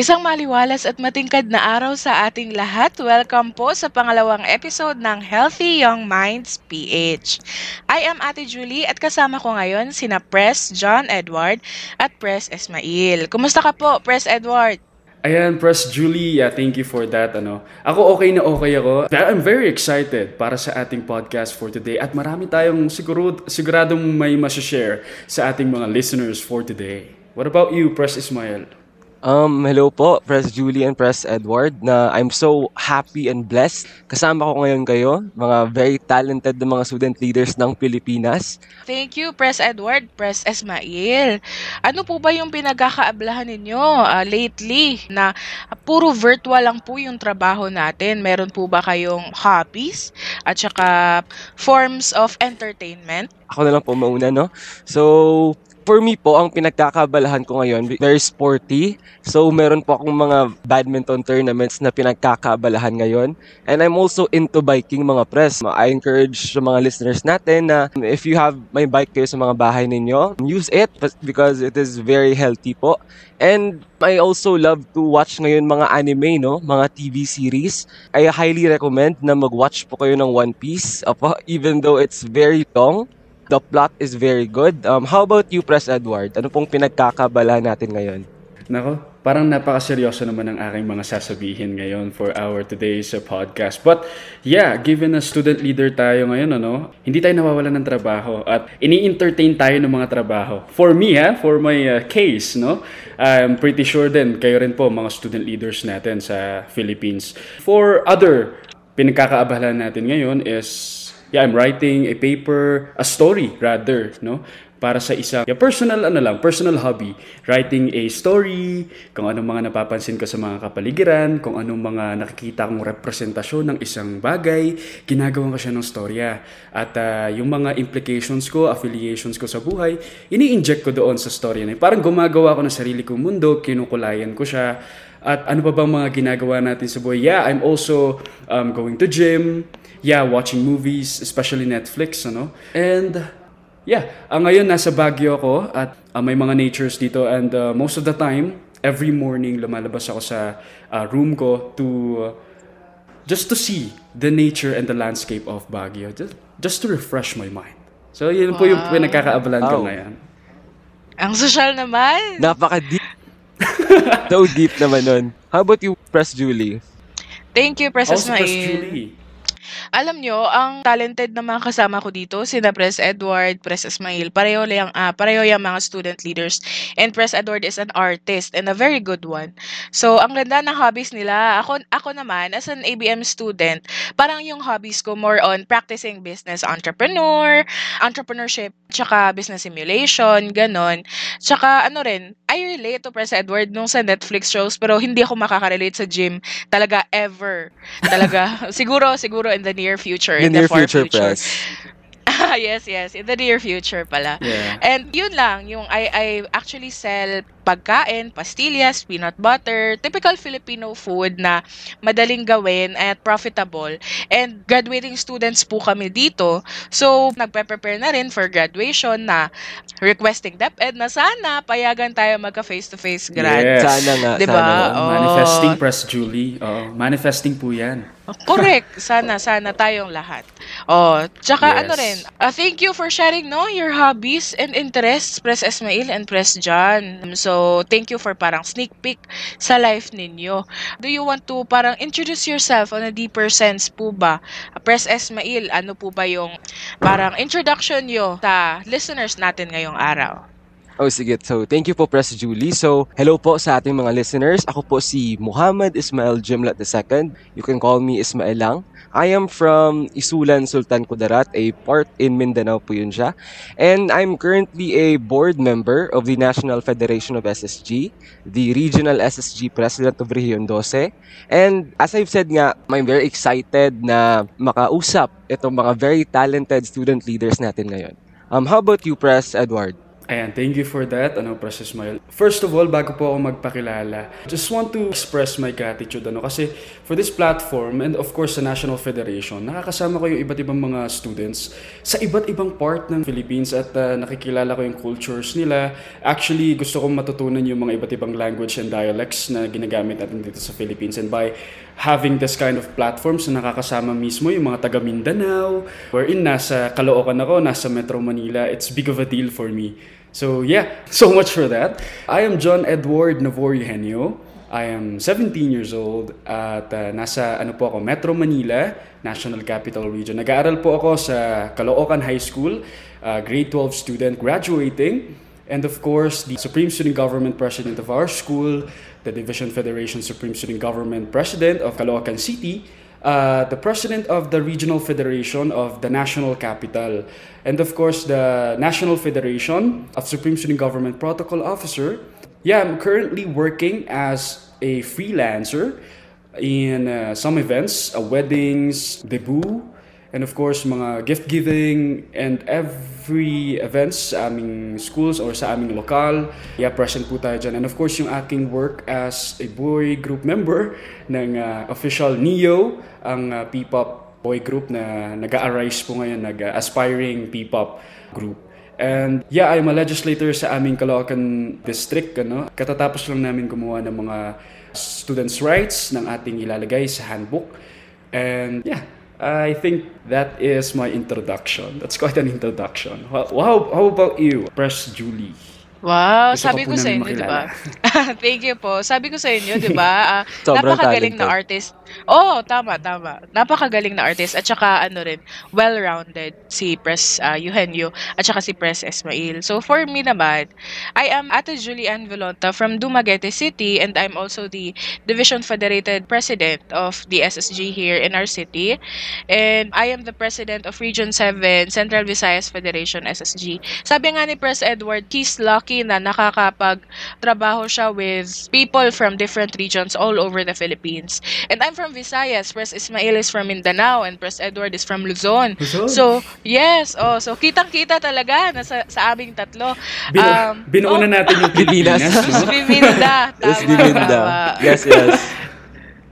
Isang maliwalas at matingkad na araw sa ating lahat. Welcome po sa pangalawang episode ng Healthy Young Minds PH. I am Ate Julie at kasama ko ngayon sina Press John Edward at Press Esmail. Kumusta ka po, Press Edward? Ayan, Press Julie, yeah, thank you for that. Ano. Ako okay na okay ako. I'm very excited para sa ating podcast for today at marami tayong siguro, siguradong may share sa ating mga listeners for today. What about you, Press Ismail? Um, hello po, Press Julie and Press Edward, na I'm so happy and blessed. Kasama ko ngayon kayo, mga very talented na mga student leaders ng Pilipinas. Thank you, Press Edward, Press Esmail. Ano po ba yung pinagkakaablahan ninyo uh, lately na puro virtual lang po yung trabaho natin? Meron po ba kayong hobbies at saka forms of entertainment? Ako na lang po mauna, no? So, for me po, ang pinagkakabalahan ko ngayon, very sporty. So, meron po akong mga badminton tournaments na pinagkakabalahan ngayon. And I'm also into biking mga press. I encourage sa mga listeners natin na if you have may bike kayo sa mga bahay ninyo, use it because it is very healthy po. And I also love to watch ngayon mga anime, no? Mga TV series. I highly recommend na mag-watch po kayo ng One Piece. Apo, even though it's very long, The plot is very good. Um, how about you, Press Edward? Ano pong pinagkakabala natin ngayon? Nako, parang napakaseryoso naman ang aking mga sasabihin ngayon for our today's podcast. But yeah, given na student leader tayo ngayon, ano, hindi tayo nawawalan ng trabaho at ini-entertain tayo ng mga trabaho. For me, ha, for my uh, case, no, I'm pretty sure din kayo rin po mga student leaders natin sa Philippines. For other pinagkakaabalan natin ngayon is yeah, I'm writing a paper, a story rather, no? Para sa isang yeah, personal ano lang, personal hobby. Writing a story, kung anong mga napapansin ko sa mga kapaligiran, kung anong mga nakikita kong representasyon ng isang bagay, ginagawa ko siya ng storya. At uh, yung mga implications ko, affiliations ko sa buhay, ini-inject ko doon sa story na Parang gumagawa ko ng sarili kong mundo, kinukulayan ko siya. At ano pa bang mga ginagawa natin sa buhay? Yeah, I'm also um, going to gym, yeah, watching movies, especially Netflix, ano? And yeah, uh, ngayon nasa Baguio ako at uh, may mga natures dito and uh, most of the time, every morning lumalabas ako sa uh, room ko to uh, just to see the nature and the landscape of Baguio, just, just to refresh my mind. So, yun wow. po yung pinagkakaabalan wow. ko ngayon. Ang social naman! Napaka-deep. so deep naman nun. How about you, Press Julie? Thank you, Press Also, Press Julie. Alam nyo, ang talented na mga kasama ko dito, sina Pres Edward, Pres Ismail, pareho yung, ah, pareho yung mga student leaders. And Pres Edward is an artist and a very good one. So, ang ganda ng hobbies nila. Ako, ako naman, as an ABM student, parang yung hobbies ko more on practicing business entrepreneur, entrepreneurship, tsaka business simulation, ganon. Tsaka ano rin, I relate to Pres Edward nung sa Netflix shows, pero hindi ako makaka-relate sa gym talaga ever. Talaga. siguro, siguro in the near future, in, in the near far future. future. Press. yes, yes. In the near future pala. Yeah. And yun lang, yung I, I actually sell pagkain, pastillas, peanut butter, typical Filipino food na madaling gawin at profitable. And graduating students po kami dito. So, nagpe-prepare na rin for graduation na requesting DepEd na sana payagan tayo magka face-to-face grad. Yes. Sana nga. Diba? Sana nga. Oh. Manifesting, Press Julie. Oh, manifesting po yan. Correct. Sana, sana tayong lahat. Oh, tsaka yes. ano rin, uh, thank you for sharing no your hobbies and interests, Press Esmail and Press John. So, thank you for parang sneak peek sa life ninyo. Do you want to parang introduce yourself on a deeper sense po ba? Press Esmail, ano po ba yung parang introduction nyo sa listeners natin ngayong araw? Oh, sige. So, thank you po, Press Julie. So, hello po sa ating mga listeners. Ako po si Muhammad Ismail Jimlat II. You can call me Ismail lang. I am from Isulan, Sultan Kudarat, a part in Mindanao po yun siya. And I'm currently a board member of the National Federation of SSG, the Regional SSG President of Region 12. And as I've said nga, I'm very excited na makausap itong mga very talented student leaders natin ngayon. Um, how about you, Press Edward? Ayan, thank you for that, ano, Pres Ismail. First of all, bago po ako magpakilala, just want to express my gratitude, ano, kasi for this platform and of course sa National Federation, nakakasama ko yung iba't ibang mga students sa iba't ibang part ng Philippines at uh, nakikilala ko yung cultures nila. Actually, gusto kong matutunan yung mga iba't ibang language and dialects na ginagamit natin dito sa Philippines and by having this kind of platforms na nakakasama mismo yung mga taga Mindanao, wherein nasa Caloocan ako, nasa Metro Manila, it's big of a deal for me. So yeah, so much for that. I am John Edward Navori Henyo. I am 17 years old at uh, nasa ano po ako, Metro Manila, National Capital Region. Nag-aaral po ako sa Caloocan High School, uh, grade 12 student graduating. And of course, the Supreme Student Government President of our school, the Division Federation Supreme Student Government President of Caloocan City, uh, the president of the regional federation of the national capital, and of course the National Federation of Supreme Student Government Protocol Officer. Yeah, I'm currently working as a freelancer in uh, some events, uh, weddings, debut, and of course mga gift giving and every events sa aming schools or sa aming lokal. Yeah, present po tayo dyan. And of course yung aking work as a boy group member ng uh, official NEO, ang uh, P-pop boy group na nag-arise po ngayon, nag-aspiring P-pop group. And yeah, I'm a legislator sa aming Caloocan District. Ano? Katatapos lang namin gumawa ng mga students' rights ng ating ilalagay sa handbook. And yeah, I think that is my introduction. That's quite an introduction. Well, how, how about you, Press Julie? Wow, Gusto sabi ka po ko sa inyo, di ba? Thank you po. Sabi ko sa inyo, di ba? Sobrang napakagaling na artist. Oo, oh, tama, tama. Napakagaling na artist at saka ano rin, well-rounded si Press uh, Eugenio at saka si Press Esmail. So for me naman, I am Ate Julian Volonta from Dumaguete City and I'm also the Division Federated President of the SSG here in our city. And I am the President of Region 7 Central Visayas Federation SSG. Sabi nga ni Press Edward, he's lucky na nakakapag-trabaho siya with people from different regions all over the Philippines. And I'm from Visayas. Press Ismail is from Mindanao and Press Edward is from Luzon. Luzon? So, yes. Oh, so kitang-kita talaga na sa, sa aming tatlo. Binu- Um, binuuna oh, natin yung Pilipinas. No? biminda. Yes, Tama, Dilinda. tama. Yes, yes.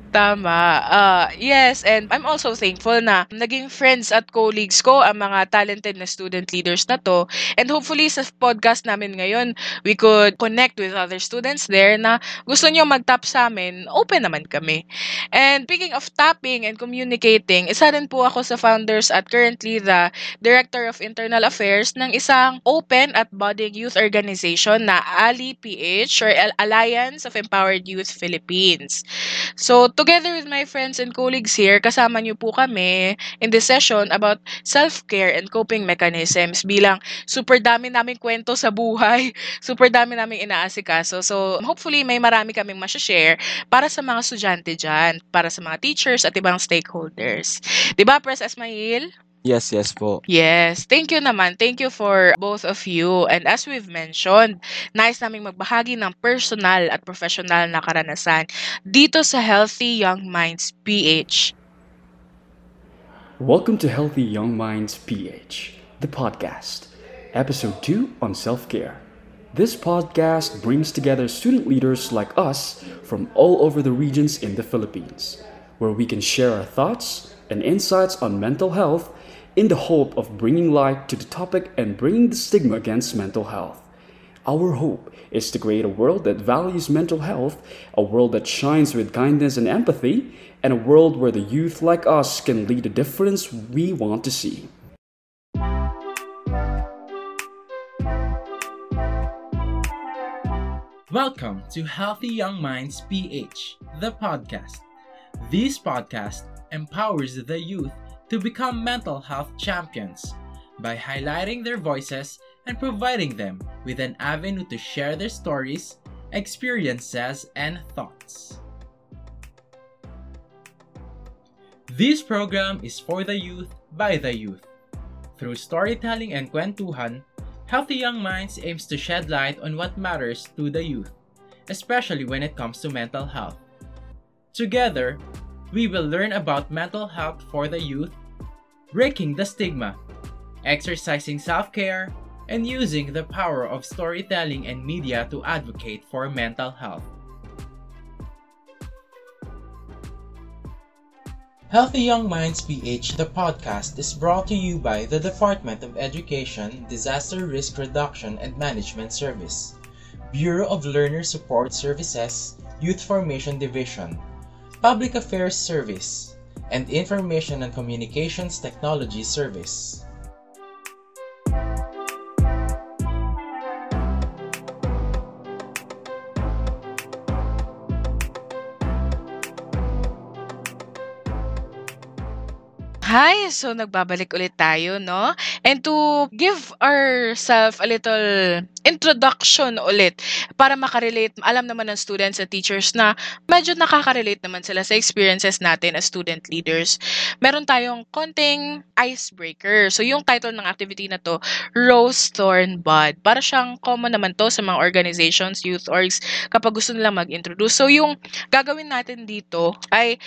Tama. Uh, yes, and I'm also thankful na naging friends at colleagues ko ang mga talented na student leaders na to. And hopefully sa podcast namin ngayon, we could connect with other students there na gusto nyo mag-tap sa amin, open naman kami. And speaking of tapping and communicating, isa rin po ako sa founders at currently the Director of Internal Affairs ng isang open at budding youth organization na ALI PH or Al- Alliance of Empowered Youth Philippines. So, together with my friends and colleagues here, kasama niyo po kami in this session about self-care and coping mechanisms bilang super dami naming kwento sa buhay, super dami naming inaasikaso. So, hopefully may marami kaming share para sa mga estudyante dyan, para sa mga teachers at ibang stakeholders. 'Di ba, Press Esmail? Yes, yes po. Yes, thank you naman. Thank you for both of you. And as we've mentioned, nice naming magbahagi ng personal at professional na karanasan dito sa Healthy Young Minds PH. Welcome to Healthy Young Minds PH, the podcast, episode 2 on self care. This podcast brings together student leaders like us from all over the regions in the Philippines, where we can share our thoughts and insights on mental health in the hope of bringing light to the topic and bringing the stigma against mental health. Our hope is to create a world that values mental health, a world that shines with kindness and empathy, and a world where the youth like us can lead the difference we want to see. Welcome to Healthy Young Minds PH, the podcast. This podcast empowers the youth to become mental health champions by highlighting their voices and providing them with an avenue to share their stories, experiences, and thoughts. This program is for the youth by the youth. Through storytelling and kwentuhan, Healthy Young Minds aims to shed light on what matters to the youth, especially when it comes to mental health. Together, we will learn about mental health for the youth, breaking the stigma, exercising self care, and using the power of storytelling and media to advocate for mental health. Healthy Young Minds PH, the podcast, is brought to you by the Department of Education, Disaster Risk Reduction and Management Service, Bureau of Learner Support Services, Youth Formation Division, Public Affairs Service, and Information and Communications Technology Service. Hi! So, nagbabalik ulit tayo, no? And to give ourselves a little introduction ulit para makarelate, alam naman ng students at teachers na medyo nakaka-relate naman sila sa experiences natin as student leaders. Meron tayong konting icebreaker. So, yung title ng activity na to, Rose, Thorn, Bud. Para siyang common naman to sa mga organizations, youth orgs, kapag gusto nilang mag-introduce. So, yung gagawin natin dito ay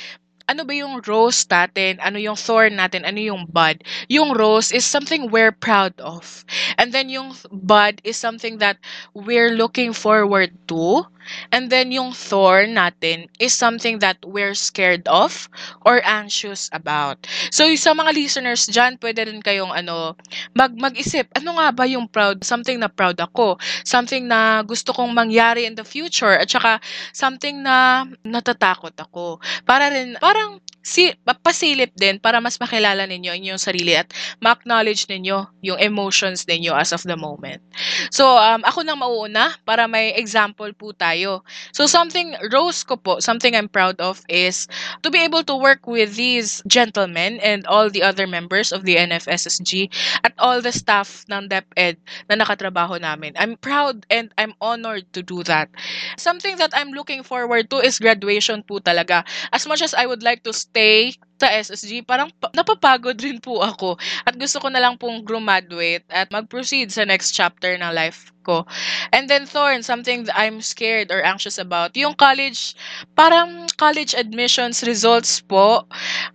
ano ba yung rose natin, ano yung thorn natin, ano yung bud. Yung rose is something we're proud of. And then yung bud is something that we're looking forward to. And then yung thorn natin is something that we're scared of or anxious about. So sa mga listeners dyan, pwede rin kayong ano, mag mag-isip, ano nga ba yung proud, something na proud ako, something na gusto kong mangyari in the future, at saka something na natatakot ako. Para rin, parang si pasilip din para mas makilala ninyo inyong sarili at ma-acknowledge ninyo yung emotions ninyo as of the moment. So, um, ako nang mauuna para may example po tayo. So, something, Rose ko po, something I'm proud of is to be able to work with these gentlemen and all the other members of the NFSSG at all the staff ng DepEd na nakatrabaho namin. I'm proud and I'm honored to do that. Something that I'm looking forward to is graduation po talaga. As much as I would like to stay sa SSG, parang pa- napapagod rin po ako. At gusto ko na lang pong graduate at mag-proceed sa next chapter ng life ko. And then Thorn, something that I'm scared or anxious about, yung college, parang college admissions results po,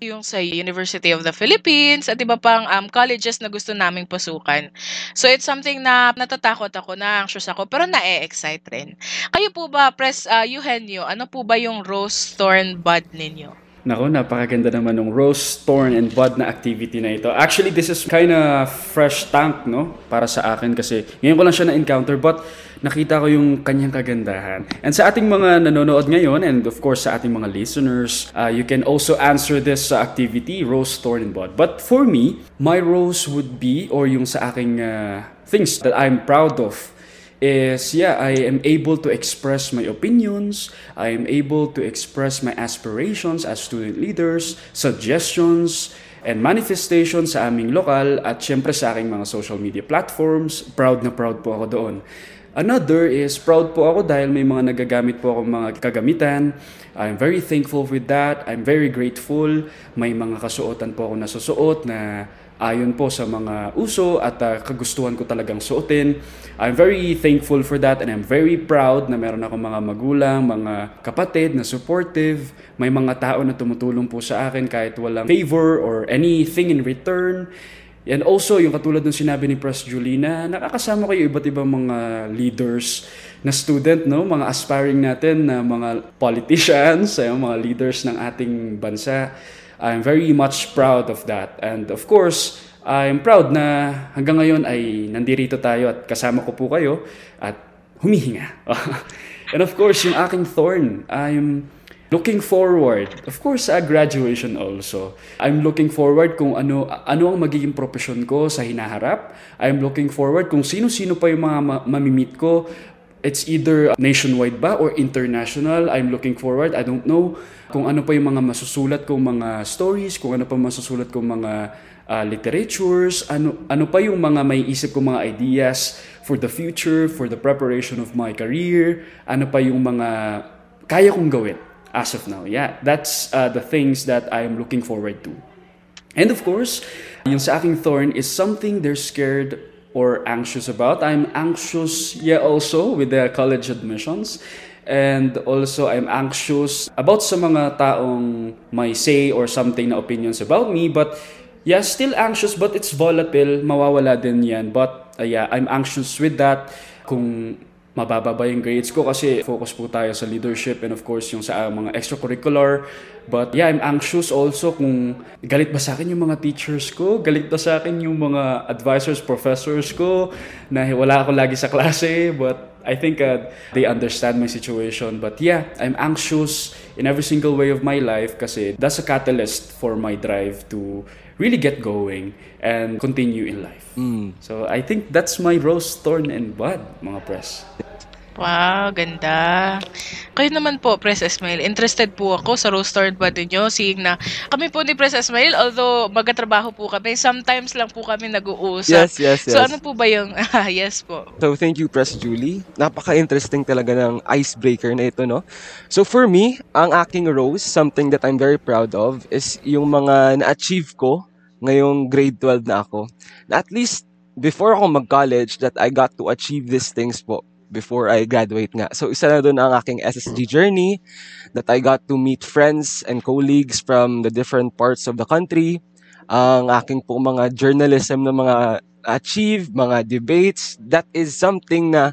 yung sa University of the Philippines, at iba pang um, colleges na gusto naming pasukan. So it's something na natatakot ako, na anxious ako, pero na-excite rin. Kayo po ba, Pres uh, Eugenio, ano po ba yung rose thorn bud ninyo? Nako, napakaganda naman ng Rose, Thorn, and Bud na activity na ito. Actually, this is kind of fresh tank, no? Para sa akin kasi ngayon ko lang siya na-encounter but nakita ko yung kanyang kagandahan. And sa ating mga nanonood ngayon and of course sa ating mga listeners, uh, you can also answer this uh, activity, Rose, Thorn, and Bud. But for me, my rose would be, or yung sa aking uh, things that I'm proud of, is yeah, I am able to express my opinions, I am able to express my aspirations as student leaders, suggestions, and manifestations sa aming lokal at syempre sa aking mga social media platforms. Proud na proud po ako doon. Another is proud po ako dahil may mga nagagamit po akong mga kagamitan. I'm very thankful with that. I'm very grateful. May mga kasuotan po ako nasusuot na ayon po sa mga uso at uh, kagustuhan ko talagang suotin. I'm very thankful for that and I'm very proud na meron ako mga magulang, mga kapatid na supportive. May mga tao na tumutulong po sa akin kahit walang favor or anything in return. And also, yung katulad ng sinabi ni Pres Julina, nakakasama kayo iba't ibang mga leaders na student, no? mga aspiring natin na mga politicians, mga leaders ng ating bansa. I'm very much proud of that. And of course, I'm proud na hanggang ngayon ay nandirito tayo at kasama ko po kayo at humihinga. and of course, yung aking thorn, I'm looking forward. Of course, sa graduation also. I'm looking forward kung ano ano ang magiging profession ko sa hinaharap. I'm looking forward kung sino-sino pa yung mga ma- mamimit ko. It's either nationwide ba or international. I'm looking forward. I don't know kung ano pa yung mga masusulat kong mga stories, kung ano pa masusulat kong mga uh, literatures, ano, ano pa yung mga may isip kong mga ideas for the future, for the preparation of my career, ano pa yung mga kaya kong gawin as of now. Yeah, that's uh, the things that I'm looking forward to. And of course, yung sa aking thorn is something they're scared or anxious about. I'm anxious, yeah, also with the college admissions. And also, I'm anxious about sa mga taong may say or something na opinions about me. But, yeah, still anxious, but it's volatile. Mawawala din yan. But, uh, yeah, I'm anxious with that kung mababa ba yung grades ko kasi focus po tayo sa leadership and of course yung sa uh, mga extracurricular. But yeah, I'm anxious also kung galit ba sa akin yung mga teachers ko, galit ba sa akin yung mga advisors, professors ko na wala ako lagi sa klase but I think uh, they understand my situation. But yeah, I'm anxious in every single way of my life kasi that's a catalyst for my drive to really get going and continue in life. So I think that's my rose, thorn, and bud, mga press. Wow, ganda. Kayo naman po, Press Ismail, interested po ako sa roaster bud ninyo, seeing na kami po ni Press Ismail, although magkatrabaho po kami, sometimes lang po kami nag-uusap. Yes, yes, yes. So ano po ba yung, ah, yes po. So thank you Press Julie. Napaka-interesting talaga ng icebreaker na ito, no? So for me, ang aking rose, something that I'm very proud of is yung mga na-achieve ko ngayong grade 12 na ako. Na at least before ako mag-college that I got to achieve these things po before I graduate nga. So isa na doon ang aking SSG journey that I got to meet friends and colleagues from the different parts of the country. Ang aking po mga journalism na mga achieve, mga debates, that is something na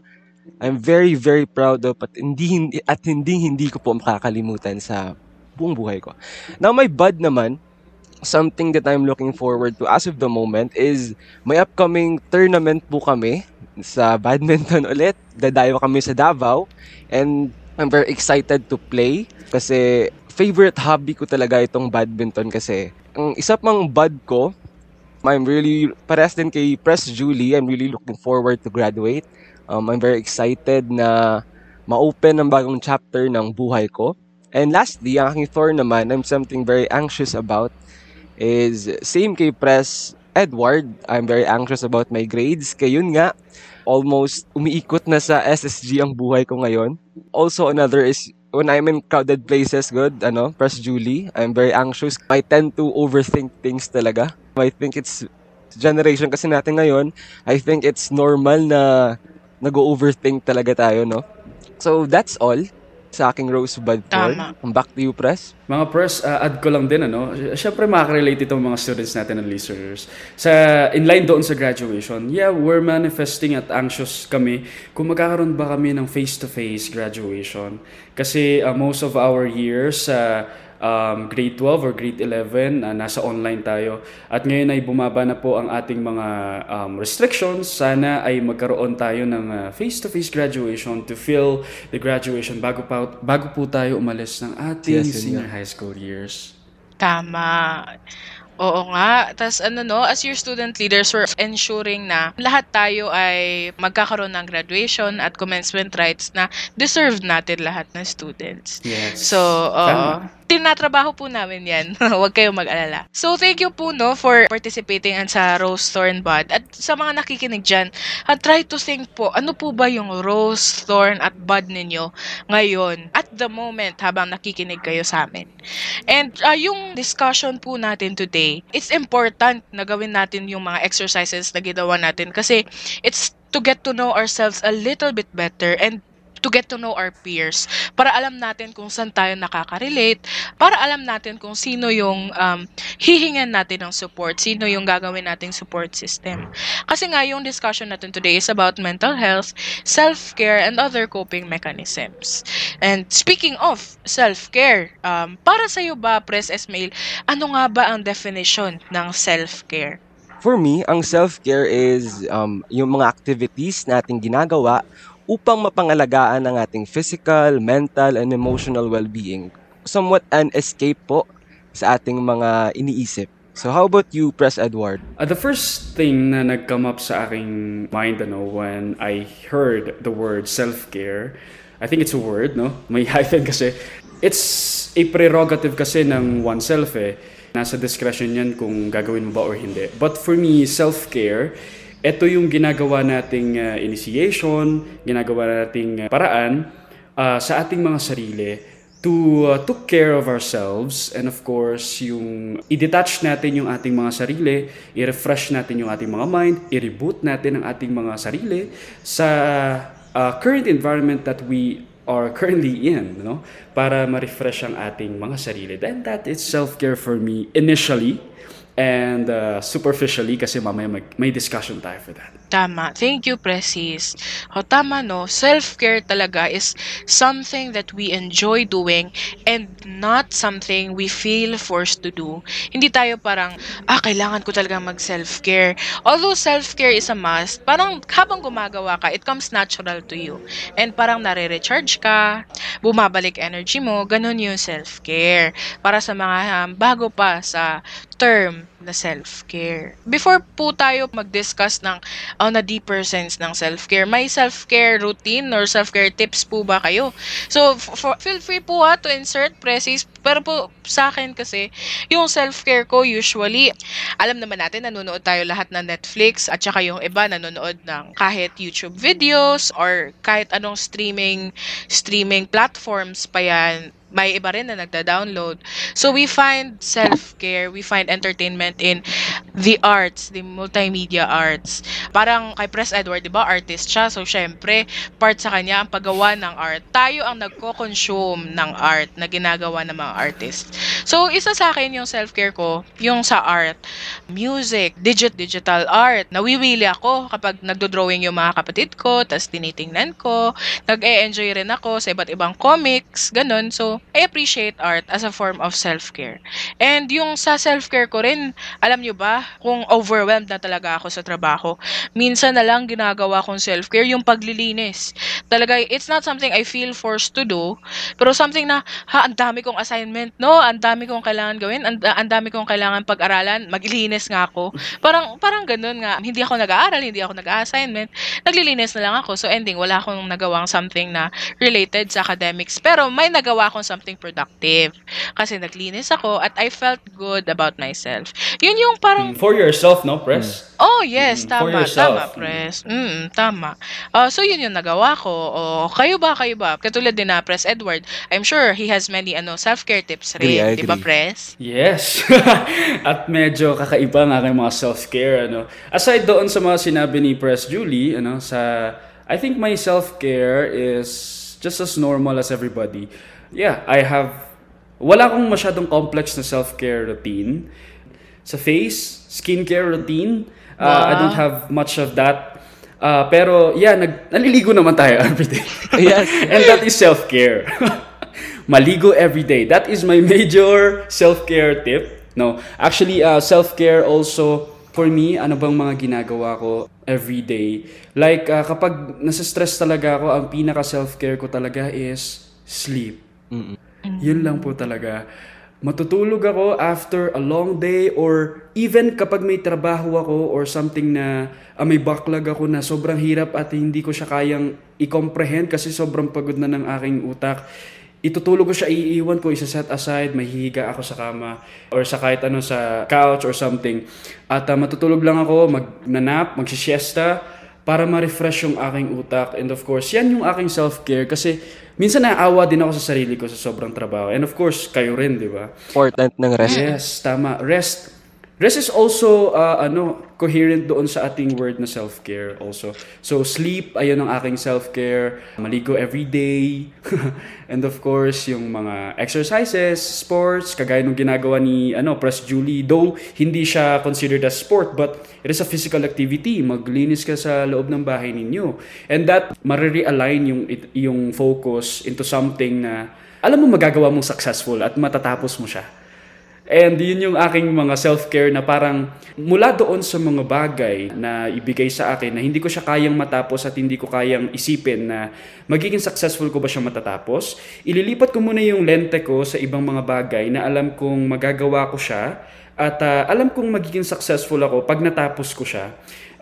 I'm very, very proud of at hindi, at hindi hindi ko po makakalimutan sa buong buhay ko. Now, my bud naman, something that I'm looking forward to as of the moment is may upcoming tournament po kami sa badminton ulit. Dadayo kami sa Davao and I'm very excited to play kasi favorite hobby ko talaga itong badminton kasi ang isa pang bud ko I'm really, parehas din kay Press Julie, I'm really looking forward to graduate. Um, I'm very excited na ma-open ang bagong chapter ng buhay ko. And lastly, ang aking thorn naman, I'm something very anxious about is same kay Press Edward. I'm very anxious about my grades. Kaya yun nga, almost umiikot na sa SSG ang buhay ko ngayon. Also, another is when I'm in crowded places, good, ano, Press Julie, I'm very anxious. I tend to overthink things talaga. I think it's generation kasi natin ngayon, I think it's normal na nag-overthink talaga tayo, no? So, that's all sa aking Rosebud Paul. Tama. Back to you, Press. Mga press, uh, add ko lang din, ano, syempre makaka-relate itong mga students natin and listeners. Sa, in line doon sa graduation, yeah, we're manifesting at anxious kami kung magkakaroon ba kami ng face-to-face graduation. Kasi uh, most of our years sa um, grade 12 or grade 11, uh, nasa online tayo. At ngayon ay bumaba na po ang ating mga um, restrictions. Sana ay magkaroon tayo ng uh, face-to-face graduation to feel the graduation bago, pa, bago po tayo umalis ng ating Yes, senior high school years. Tama. Oo nga. Tapos ano no, as your student leaders, we're ensuring na lahat tayo ay magkakaroon ng graduation at commencement rights na deserved natin lahat ng students. Yes. So, oo. Tama. Tinatrabaho po namin yan. Huwag kayong mag-alala. So, thank you po no for participating sa Rose Thorn Bud. At sa mga nakikinig dyan, uh, try to think po, ano po ba yung Rose, Thorn at Bud ninyo ngayon at the moment habang nakikinig kayo sa amin. And uh, yung discussion po natin today, it's important na gawin natin yung mga exercises na ginawa natin kasi it's to get to know ourselves a little bit better and to get to know our peers para alam natin kung saan tayo nakaka-relate, para alam natin kung sino yung um, hihingan natin ng support, sino yung gagawin nating support system. Kasi nga yung discussion natin today is about mental health, self-care, and other coping mechanisms. And speaking of self-care, um, para sa'yo ba, Press Esmail, ano nga ba ang definition ng self-care? For me, ang self-care is um, yung mga activities nating ginagawa upang mapangalagaan ang ating physical, mental, and emotional well-being. Somewhat an escape po sa ating mga iniisip. So how about you, Press Edward? Uh, the first thing na nag-come up sa aking mind ano, when I heard the word self-care, I think it's a word, no? May hyphen kasi. It's a prerogative kasi ng oneself eh. Nasa discretion yan kung gagawin mo ba or hindi. But for me, self-care, ito yung ginagawa nating uh, initiation, ginagawa nating uh, paraan uh, sa ating mga sarili to uh, took care of ourselves and of course yung i-detach natin yung ating mga sarili, i-refresh natin yung ating mga mind, i-reboot natin ang ating mga sarili sa uh, current environment that we are currently in, no? Para ma-refresh ang ating mga sarili. Then that is self-care for me initially. And uh, superficially kasi mamaya may, may discussion tayo for that. Tama. Thank you, Precis. O, tama, no? Self-care talaga is something that we enjoy doing and not something we feel forced to do. Hindi tayo parang, ah, kailangan ko talaga mag-self-care. Although self-care is a must, parang habang gumagawa ka, it comes natural to you. And parang nare-recharge ka, bumabalik energy mo, ganun yung self-care. Para sa mga um, bago pa sa term na self-care. Before po tayo mag-discuss ng on a deeper sense ng self-care, may self-care routine or self-care tips po ba kayo? So, f- f- feel free po ha to insert precis. Pero po sa akin kasi, yung self-care ko usually, alam naman natin nanonood tayo lahat ng Netflix at saka yung iba nanonood ng kahit YouTube videos or kahit anong streaming streaming platforms pa yan may iba rin na nagda-download. So we find self-care, we find entertainment in the arts, the multimedia arts. Parang kay Press Edward, 'di ba, artist siya. So syempre, part sa kanya ang paggawa ng art. Tayo ang nagko-consume ng art na ginagawa ng mga artist. So isa sa akin yung self-care ko, yung sa art, music, digit digital art. Nawiwili ako kapag nagdo-drawing yung mga kapatid ko, tas tinitingnan ko, nag-e-enjoy rin ako sa iba't ibang comics, ganun. So, I appreciate art as a form of self-care. And yung sa self-care ko rin, alam nyo ba, kung overwhelmed na talaga ako sa trabaho, minsan na lang ginagawa kong self-care yung paglilinis. Talaga, it's not something I feel forced to do, pero something na, ha, ang dami kong assignment, no? Ang dami kong kailangan gawin, ang, dami kong kailangan pag-aralan, maglilinis nga ako. Parang, parang ganun nga, hindi ako nag-aaral, hindi ako nag-assignment, naglilinis na lang ako. So, ending, wala akong nagawang something na related sa academics. Pero may nagawa akong something productive. Kasi naglinis ako at I felt good about myself. Yun yung parang, For yourself, no, Press? oh yes, Mm, for tama, yourself. tama, press. Mm, tama. Uh, so yun yung nagawa ko. O, kayo ba, kayo ba? Katulad din na Press Edward, I'm sure he has many ano self-care tips rin. Di ba. Press? Yes. At medyo kakaiba ang aking mga self-care ano. Aside doon sa mga sinabi ni Press Julie, ano, sa I think my self-care is just as normal as everybody. Yeah, I have wala akong masyadong complex na self-care routine. Sa face, skincare routine, uh, I don't Wow. have much of that. Uh, pero yeah, nag, naliligo naman tayo everyday. Yes. And that is self-care. Maligo every day. That is my major self-care tip. No, actually, uh, self-care also for me, ano bang mga ginagawa ko every day? Like, uh, kapag nasa-stress talaga ako, ang pinaka self-care ko talaga is sleep. Yun lang po talaga. Matutulog ako after a long day or even kapag may trabaho ako or something na ah, may backlog ako na sobrang hirap at hindi ko siya kayang i-comprehend kasi sobrang pagod na ng aking utak. Itutulog ko siya, iiwan ko, isa-set aside, mahihiga ako sa kama or sa kahit ano sa couch or something. At ah, matutulog lang ako, mag-nap, mag-siesta para ma-refresh yung aking utak. And of course, yan yung aking self-care kasi minsan naawa din ako sa sarili ko sa sobrang trabaho. And of course, kayo rin, di ba? Important ng rest. Yes, tama. Rest. Rest is also uh, ano coherent doon sa ating word na self-care also. So sleep, ayun ang aking self-care. Maligo every day. And of course, yung mga exercises, sports, kagaya nung ginagawa ni ano, Press Julie, though hindi siya considered as sport, but it is a physical activity. Maglinis ka sa loob ng bahay ninyo. And that marirealign yung yung focus into something na alam mo magagawa mong successful at matatapos mo siya. And yun yung aking mga self-care na parang mula doon sa mga bagay na ibigay sa akin na hindi ko siya kayang matapos at hindi ko kayang isipin na magiging successful ko ba siya matatapos, ililipat ko muna yung lente ko sa ibang mga bagay na alam kong magagawa ko siya at ah, alam kong magiging successful ako pag natapos ko siya.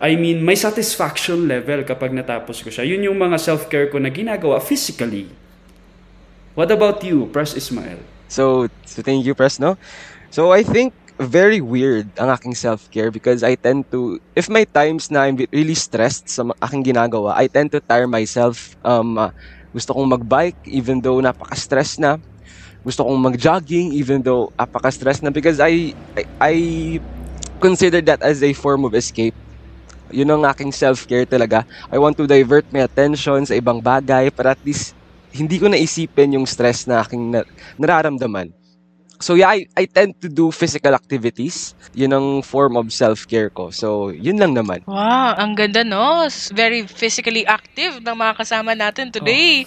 I mean, may satisfaction level kapag natapos ko siya. Yun yung mga self-care ko na ginagawa physically. What about you, Press Ismael? So, so thank you, Press, no? So, I think very weird ang aking self-care because I tend to, if may times na I'm really stressed sa aking ginagawa, I tend to tire myself. Um, uh, gusto kong mag-bike even though napaka-stress na. Gusto kong mag-jogging even though napaka-stress na because I, I, I consider that as a form of escape. Yun ang aking self-care talaga. I want to divert my attention sa ibang bagay para at least hindi ko naisipin yung stress na aking na- nararamdaman. So yeah, I, I tend to do physical activities. Yun ang form of self-care ko. So yun lang naman. Wow, ang ganda no. Very physically active ng mga kasama natin today.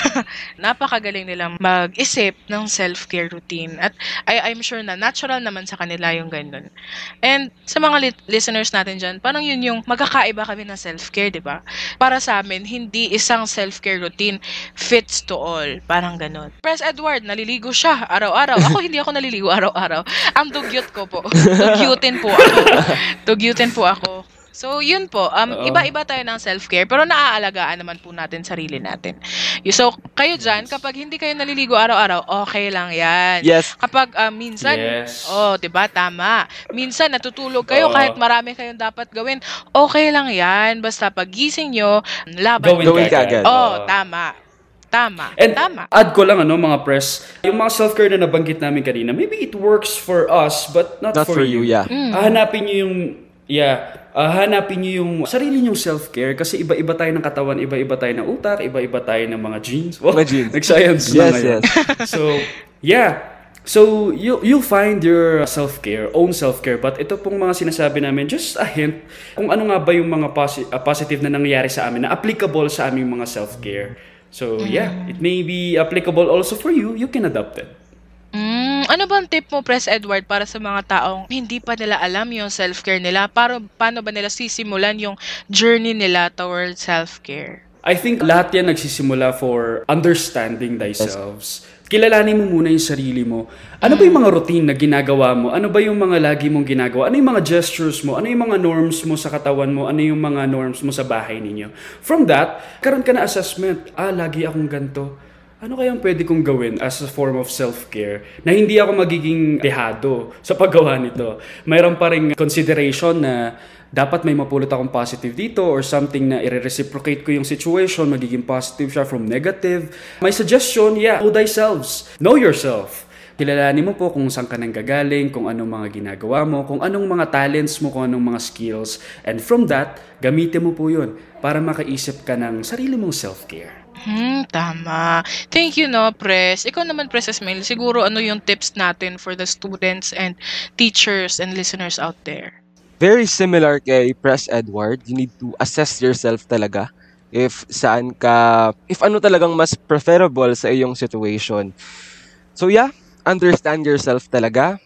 Napakagaling nilang mag-isip ng self-care routine. At I, I'm sure na natural naman sa kanila yung ganun. And sa mga lit- listeners natin dyan, parang yun yung magkakaiba kami ng self-care, di ba? Para sa amin, hindi isang self-care routine fits to all. Parang ganun. Press Edward, naliligo siya araw-araw. Ako hindi ako naliligo araw-araw. Ang dugyot ko po. Dugyutin po ako. Dugyutin po ako. So, yun po. Um, iba-iba tayo ng self-care, pero naaalagaan naman po natin sarili natin. So, kayo dyan, kapag hindi kayo naliligo araw-araw, okay lang yan. Yes. Kapag ah, minsan, Yes. oh, 'di ba? Tama. Minsan natutulog kayo Oo. kahit marami kayong dapat gawin. Okay lang 'yan. Basta pagising nyo, laban. Gawin, Gawin ka agad. Oh, tama. Tama. And tama. add ko lang ano mga press, yung mga self-care na nabanggit namin kanina, maybe it works for us but not, Not for you, yeah. Mm. Hanapin niyo yung yeah, ah, hanapin niyo yung sarili niyong self-care kasi iba-iba tayo ng katawan, iba-iba tayo ng utak, iba-iba tayo ng mga genes. Wow, Mga genes. Nag-science na Yes, ngayon. yes. so, yeah. So, you you'll find your self-care, own self-care. But ito pong mga sinasabi namin, just a hint kung ano nga ba yung mga posi- ah, positive na nangyayari sa amin na applicable sa aming mga self-care. So, yeah, it may be applicable also for you. You can adopt it. Mm, ano bang tip mo, Press Edward, para sa mga taong hindi pa nila alam yung self-care nila? Para, paano ba nila sisimulan yung journey nila towards self-care? I think lahat yan nagsisimula for understanding thyself. Kilalanin mo muna yung sarili mo. Ano ba yung mga routine na ginagawa mo? Ano ba yung mga lagi mong ginagawa? Ano yung mga gestures mo? Ano yung mga norms mo sa katawan mo? Ano yung mga norms mo sa bahay ninyo? From that, karon ka na assessment. Ah, lagi akong ganto. Ano kayang pwede kong gawin as a form of self-care na hindi ako magiging dehado sa paggawa nito? Mayroon pa rin consideration na dapat may mapulot akong positive dito or something na i-reciprocate ko yung situation, magiging positive siya from negative. My suggestion, yeah, know thyself. Know yourself. Kilalanin mo po kung saan ka nang gagaling, kung anong mga ginagawa mo, kung anong mga talents mo, kung anong mga skills. And from that, gamitin mo po yun para makaisip ka ng sarili mong self-care. Hmm, tama. Thank you, no, Press. Ikaw naman, Press Ismail, siguro ano yung tips natin for the students and teachers and listeners out there? Very similar kay Press Edward. You need to assess yourself talaga if saan ka, if ano talagang mas preferable sa iyong situation. So yeah, understand yourself talaga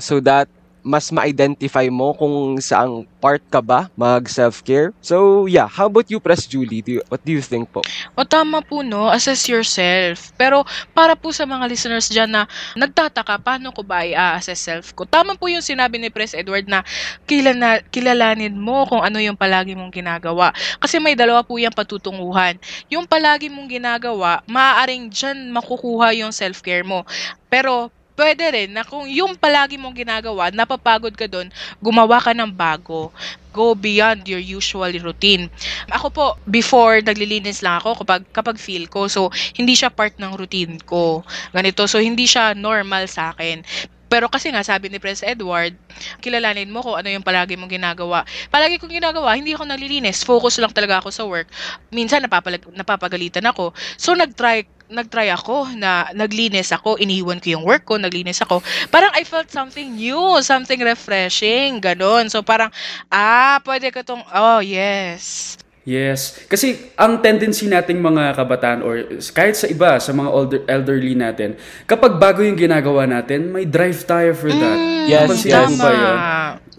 so that mas ma-identify mo kung saang part ka ba mag self-care. So yeah, how about you, Press Julie? Do you, what do you think po? O tama po, no? Assess yourself. Pero para po sa mga listeners dyan na nagtataka, paano ko ba i-assess self ko? Tama po yung sinabi ni Pres Edward na kilala, kilalanin mo kung ano yung palagi mong ginagawa. Kasi may dalawa po yung patutunguhan. Yung palagi mong ginagawa, maaaring dyan makukuha yung self-care mo. Pero pwede rin na kung yung palagi mong ginagawa, napapagod ka doon, gumawa ka ng bago. Go beyond your usual routine. Ako po, before naglilinis lang ako kapag, kapag feel ko. So, hindi siya part ng routine ko. Ganito. So, hindi siya normal sa akin. Pero kasi nga, sabi ni Prince Edward, kilalanin mo kung ano yung palagi mong ginagawa. Palagi kong ginagawa, hindi ako naglilinis. Focus lang talaga ako sa work. Minsan, napapalag, napapagalitan ako. So, nag-try nag-try ako na naglinis ako, iniwan ko yung work ko, naglinis ako. Parang I felt something new, something refreshing, ganon. So parang, ah, pwede ko tong, oh, yes. Yes. Kasi ang tendency nating mga kabataan or kahit sa iba, sa mga older, elderly natin, kapag bago yung ginagawa natin, may drive tayo for that. Yes, Napansin yes. mo ba yun?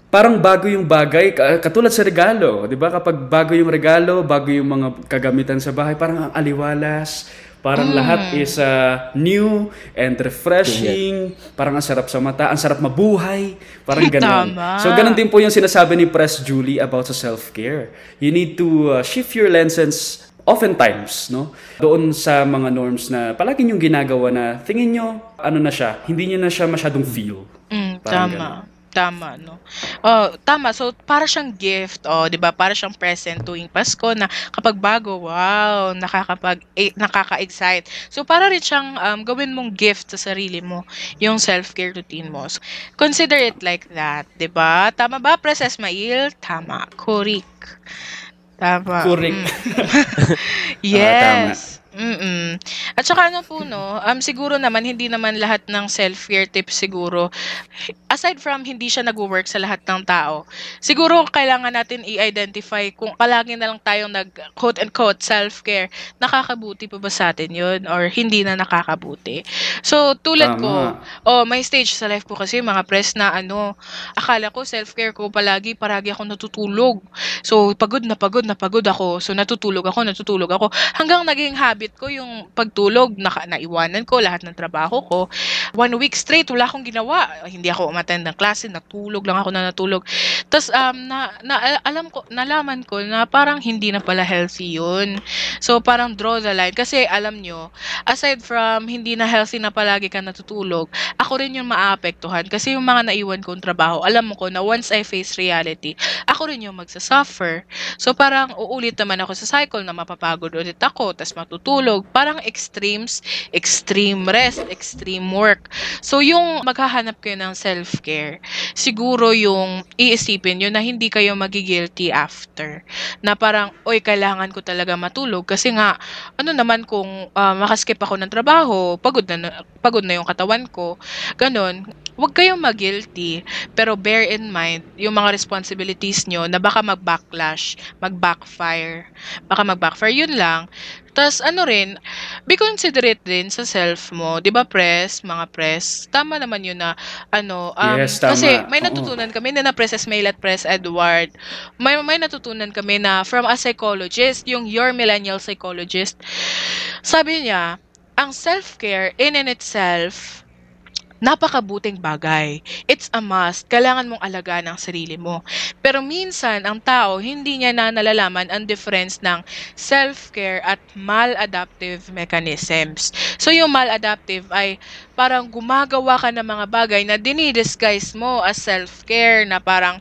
Parang bago yung bagay, ka- katulad sa regalo, 'di ba? Kapag bago yung regalo, bago yung mga kagamitan sa bahay, parang ang aliwalas, parang lahat is uh, new and refreshing, parang ang sarap sa mata, ang sarap mabuhay, parang ganun. Tama. So ganun din po yung sinasabi ni Press Julie about sa self-care. You need to uh, shift your lenses oftentimes, no? Doon sa mga norms na palagi yung ginagawa na tingin nyo, ano na siya, hindi nyo na siya masyadong feel. Mm, Parang tama. Tama, no? Oh, tama. So, para siyang gift, oh, 'di ba? Para siyang present tuwing Pasko na kapag bago, wow, nakakapag eh, nakaka-excite. So, para rin siyang um, gawin mong gift sa sarili mo, yung self-care routine mo. So, consider it like that, 'di ba? Tama ba, Pres Esmail? Tama. Correct. Tama. Correct. Mm. yes. Mm. At saka ano po 'no, um, siguro naman hindi naman lahat ng self-care tips siguro aside from hindi siya nagwo-work sa lahat ng tao, siguro kailangan natin i-identify kung palagi na lang tayong nag quote unquote self-care, nakakabuti pa ba sa atin 'yun or hindi na nakakabuti. So tulad ko, Tama. oh may stage sa life ko kasi mga press na ano, akala ko self-care ko palagi paragi ako natutulog. So pagod na pagod na pagod ako, so natutulog ako, natutulog ako, hanggang naging habit ko yung pagtulog, naka naiwanan ko lahat ng trabaho ko. One week straight wala akong ginawa, hindi ako umattend ng klase, natulog lang ako na natulog. Tas um, na, na alam ko, nalaman ko na parang hindi na pala healthy yun. So parang draw the line kasi alam nyo, aside from hindi na healthy na palagi ka natutulog, ako rin yung maapektuhan kasi yung mga naiwan kong trabaho, alam ko na once I face reality, ako rin yung magsasuffer. So parang uulit naman ako sa cycle na mapapagod ulit ako, tas matutulog. Parang extremes, extreme rest, extreme work. So yung maghahanap kayo ng self-care, siguro yung iisipin yun na hindi kayo magigilty after. Na parang, oy, kailangan ko talaga matulog kasi nga, ano naman kung uh, makaskip ako ng trabaho, pagod na, pagod na yung katawan ko, ganon. Huwag kayong mag-guilty, pero bear in mind yung mga responsibilities nyo na baka mag-backlash, mag-backfire. Baka mag-backfire, yun lang. Tapos ano rin, be considerate din sa self mo. 'Di ba press, mga press? Tama naman yun na ano, um, Yes, tama. kasi may Oo. natutunan kami na na Press Esmail at Press Edward. May may natutunan kami na from a psychologist, yung your millennial psychologist. Sabi niya, ang self-care in and itself napakabuting bagay. It's a must. Kailangan mong alagaan ang sarili mo. Pero minsan, ang tao, hindi niya na nalalaman ang difference ng self-care at maladaptive mechanisms. So, yung maladaptive ay parang gumagawa ka ng mga bagay na dinidisguise mo as self-care na parang,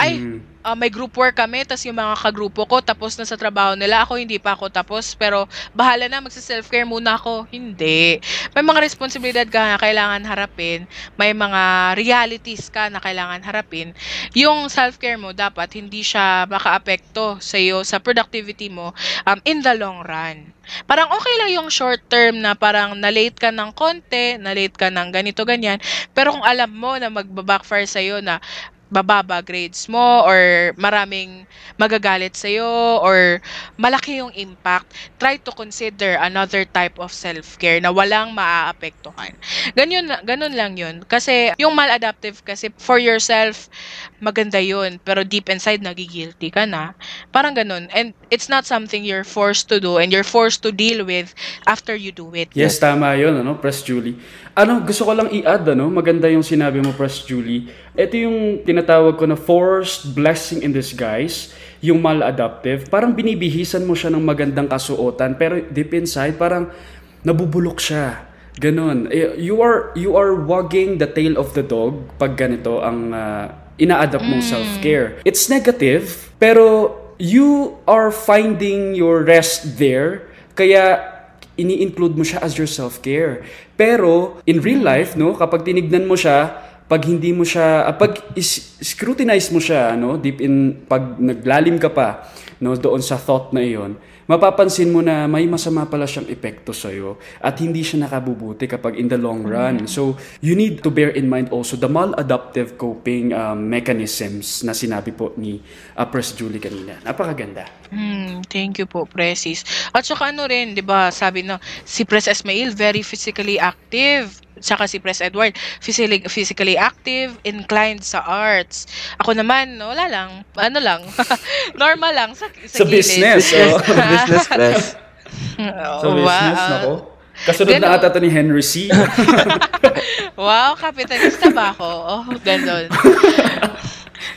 ay, Mm. Ah, may group work kami, tas yung mga kagrupo ko, tapos na sa trabaho nila, ako hindi pa ako tapos, pero bahala na, magsa-self-care muna ako. Hindi. May mga responsibilidad ka na kailangan harapin, may mga realities ka na kailangan harapin. Yung self-care mo, dapat hindi siya maka-apekto sa iyo, sa productivity mo, um, in the long run. Parang okay lang yung short term na parang na-late ka ng konti, na-late ka ng ganito, ganyan. Pero kung alam mo na magbabackfire sa'yo na bababa grades mo or maraming magagalit sa'yo or malaki yung impact, try to consider another type of self-care na walang maaapektuhan. Ganyan, ganun lang yun. Kasi yung maladaptive kasi for yourself, maganda yun. Pero deep inside, nagigilty ka na. Parang ganun. And it's not something you're forced to do and you're forced to deal with after you do it. Yes, tama yun, ano, Press Julie. Ano, gusto ko lang i-add, ano, maganda yung sinabi mo, Press Julie. Ito yung tinatawag ko na forced blessing in disguise, yung maladaptive. Parang binibihisan mo siya ng magandang kasuotan, pero deep inside, parang nabubulok siya. Ganon. Eh, You are, you are wagging the tail of the dog pag ganito ang uh, ina-adapt mong self-care. It's negative, pero you are finding your rest there, kaya ini-include mo siya as your self-care. Pero in real life, no, kapag tinignan mo siya, pag hindi mo siya, ah, pag is- scrutinize mo siya, no, deep in, pag naglalim ka pa, no, doon sa thought na iyon, mapapansin mo na may masama pala siyang epekto sa'yo at hindi siya nakabubuti kapag in the long run. So, you need to bear in mind also the maladaptive coping um, mechanisms na sinabi po ni uh, Press Julie kanina. Napakaganda. Hmm, thank you po, Precis. At saka ano rin, 'di ba, sabi no, si Pres Esmail very physically active. Saka si Pres Edward, physically, physically active, inclined sa arts. Ako naman, no, wala lang, ano lang, normal lang sa, sa, Sa gilid. business, oh. Business press. Sa Oh, business, wow. nako. Kasunod na Ganun. ata to ni Henry C. Wow, kapitalista ba ako? Oh, ganon.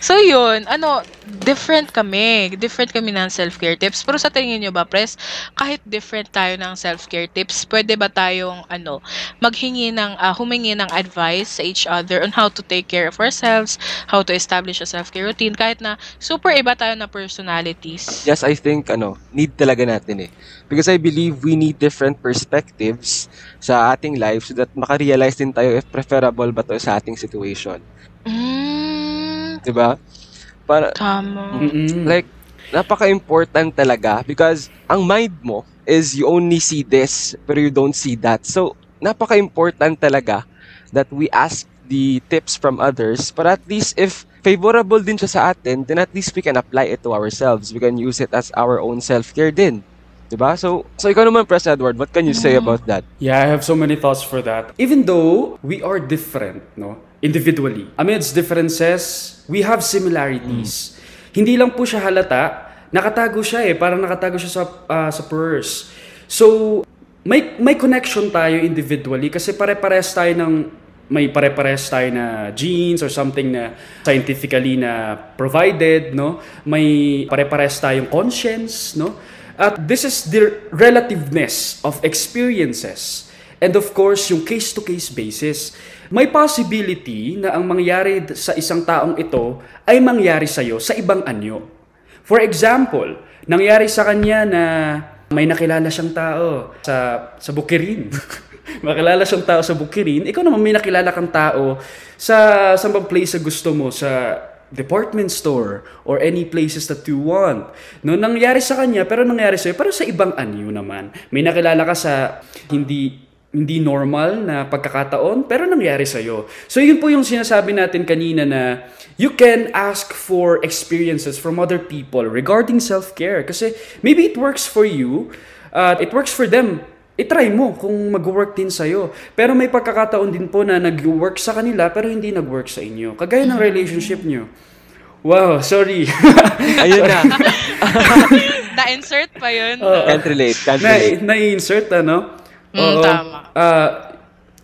So yun, ano, different kami. Different kami ng self-care tips. Pero sa tingin nyo ba, Pres, kahit different tayo ng self-care tips, pwede ba tayong, ano, maghingi ng, ah, humingi ng advice sa each other on how to take care of ourselves, how to establish a self-care routine, kahit na super iba tayo na personalities. Yes, I think ano, need talaga natin eh. Because I believe we need different perspectives sa ating life so that makarealize din tayo if preferable ba to sa ating situation. Mm, 'Di ba? Para tama. Mm-mm. like napaka-important talaga because ang mind mo is you only see this, pero you don't see that. So, napaka-important talaga that we ask the tips from others, but at least if favorable din siya sa atin, then at least we can apply it to ourselves. We can use it as our own self-care din. Diba? So, so ikaw naman, Press Edward, what can you say about that? Yeah, I have so many thoughts for that. Even though we are different, no, individually, amidst differences, we have similarities. Hindi lang po siya halata, nakatago siya eh, parang nakatago siya sa ah, sa purse. So, may may connection tayo individually kasi pare-parehas tayo ng may pare-parehas tayo na genes or something na scientifically na provided, no? May pare-parehas tayong conscience, no? At this is the relativeness of experiences. And of course, yung case-to-case basis. May possibility na ang mangyari sa isang taong ito ay mangyari sa'yo sa ibang anyo. For example, nangyari sa kanya na may nakilala siyang tao sa sa Bukirin. makilala siyang tao sa Bukirin. Ikaw naman may nakilala kang tao sa sa place na gusto mo sa department store or any places that you want. No, nangyari sa kanya pero nangyari sa pero sa ibang anyo naman. May nakilala ka sa hindi hindi normal na pagkakataon, pero nangyari sa'yo. So yun po yung sinasabi natin kanina na you can ask for experiences from other people regarding self-care. Kasi maybe it works for you, uh, it works for them. I-try mo kung mag-work din sa'yo. Pero may pagkakataon din po na nag-work sa kanila pero hindi nag-work sa inyo. Kagaya ng relationship nyo. Wow, sorry. Ayun na. Na-insert pa yun. Can't relate, can't na, relate. na-insert, ano? Mm, tama. Uh,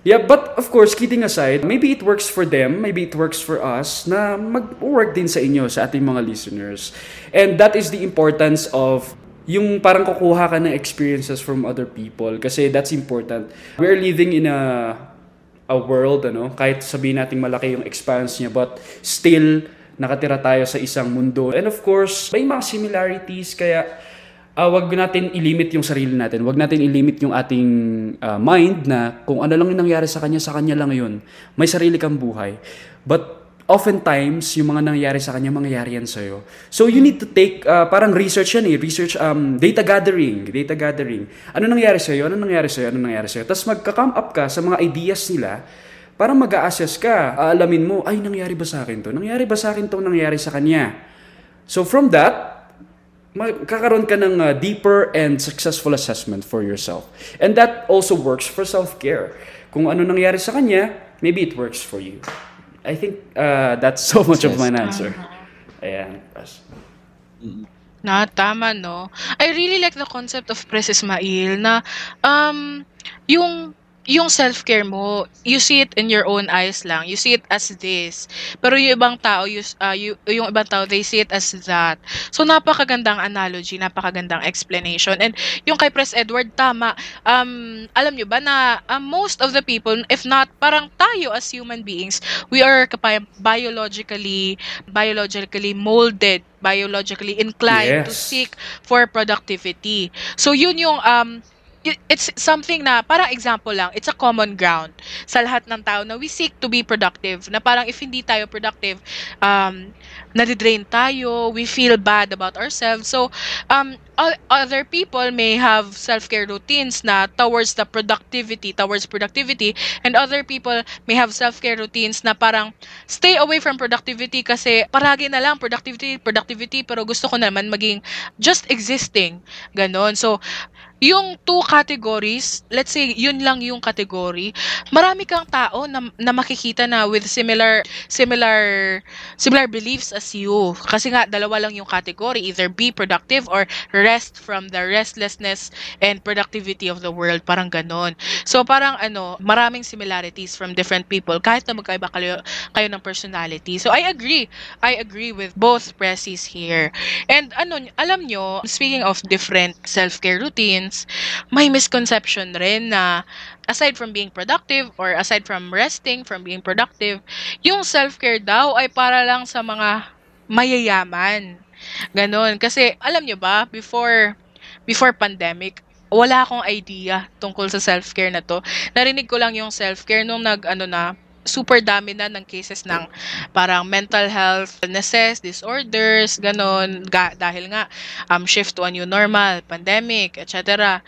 yeah, but of course, kidding aside, maybe it works for them, maybe it works for us na mag-work din sa inyo, sa ating mga listeners. And that is the importance of yung parang kukuha ka ng experiences from other people kasi that's important. We're living in a a world, ano, kahit sabihin natin malaki yung expanse niya, but still, nakatira tayo sa isang mundo. And of course, may mga similarities, kaya uh, wag natin ilimit yung sarili natin. Wag natin ilimit yung ating ah, mind na kung ano lang yung nangyari sa kanya, sa kanya lang yun. May sarili kang buhay. But oftentimes, yung mga nangyari sa kanya, mangyayari yan sa'yo. So, you need to take, uh, parang research yan eh. Research, um, data gathering. Data gathering. Ano nangyari sa'yo? Ano nangyari sa'yo? Ano nangyari sa'yo? Tapos magka-come up ka sa mga ideas nila para mag assess ka. Aalamin mo, ay, nangyari ba sa akin to? Nangyari ba sa akin to nangyari sa kanya? So, from that, magkakaroon ka ng uh, deeper and successful assessment for yourself. And that also works for self-care. Kung ano nangyari sa kanya, maybe it works for you. I think uh, that's so much of my answer. Ayan. Pas. Na, tama, no? I really like the concept of Press Ismail na um, yung yung self-care mo, you see it in your own eyes lang. You see it as this. Pero yung ibang tao, you, uh, you, yung ibang tao, they see it as that. So, napakagandang analogy, napakagandang explanation. And yung kay Press Edward, tama. Um, alam nyo ba na um, most of the people, if not, parang tayo as human beings, we are biologically, biologically molded, biologically inclined to Yes. seek for productivity. So, yun yung um, it's something na parang example lang it's a common ground sa lahat ng tao na we seek to be productive na parang if hindi tayo productive um nadidrain tayo we feel bad about ourselves. So um other people may have self-care routines na towards the productivity towards productivity and other people may have self-care routines na parang stay away from productivity kasi paragi na lang productivity productivity pero gusto ko naman maging just existing ganon. So yung two categories, let's say yun lang yung category, marami kang tao na, na makikita na with similar similar similar beliefs as you. Kasi nga dalawa lang yung category, either be productive or rest from the restlessness and productivity of the world, parang ganon. So parang ano, maraming similarities from different people kahit na magkaiba kayo, kayo ng personality. So I agree. I agree with both pressies here. And ano, alam nyo, speaking of different self-care routines, may misconception rin na aside from being productive or aside from resting from being productive, yung self-care daw ay para lang sa mga mayayaman. Ganon. Kasi alam nyo ba, before before pandemic, wala akong idea tungkol sa self-care na to. Narinig ko lang yung self-care nung nag ano na super dami na ng cases ng parang mental health illnesses, disorders, ganon, ga, dahil nga um, shift to a new normal, pandemic, etc.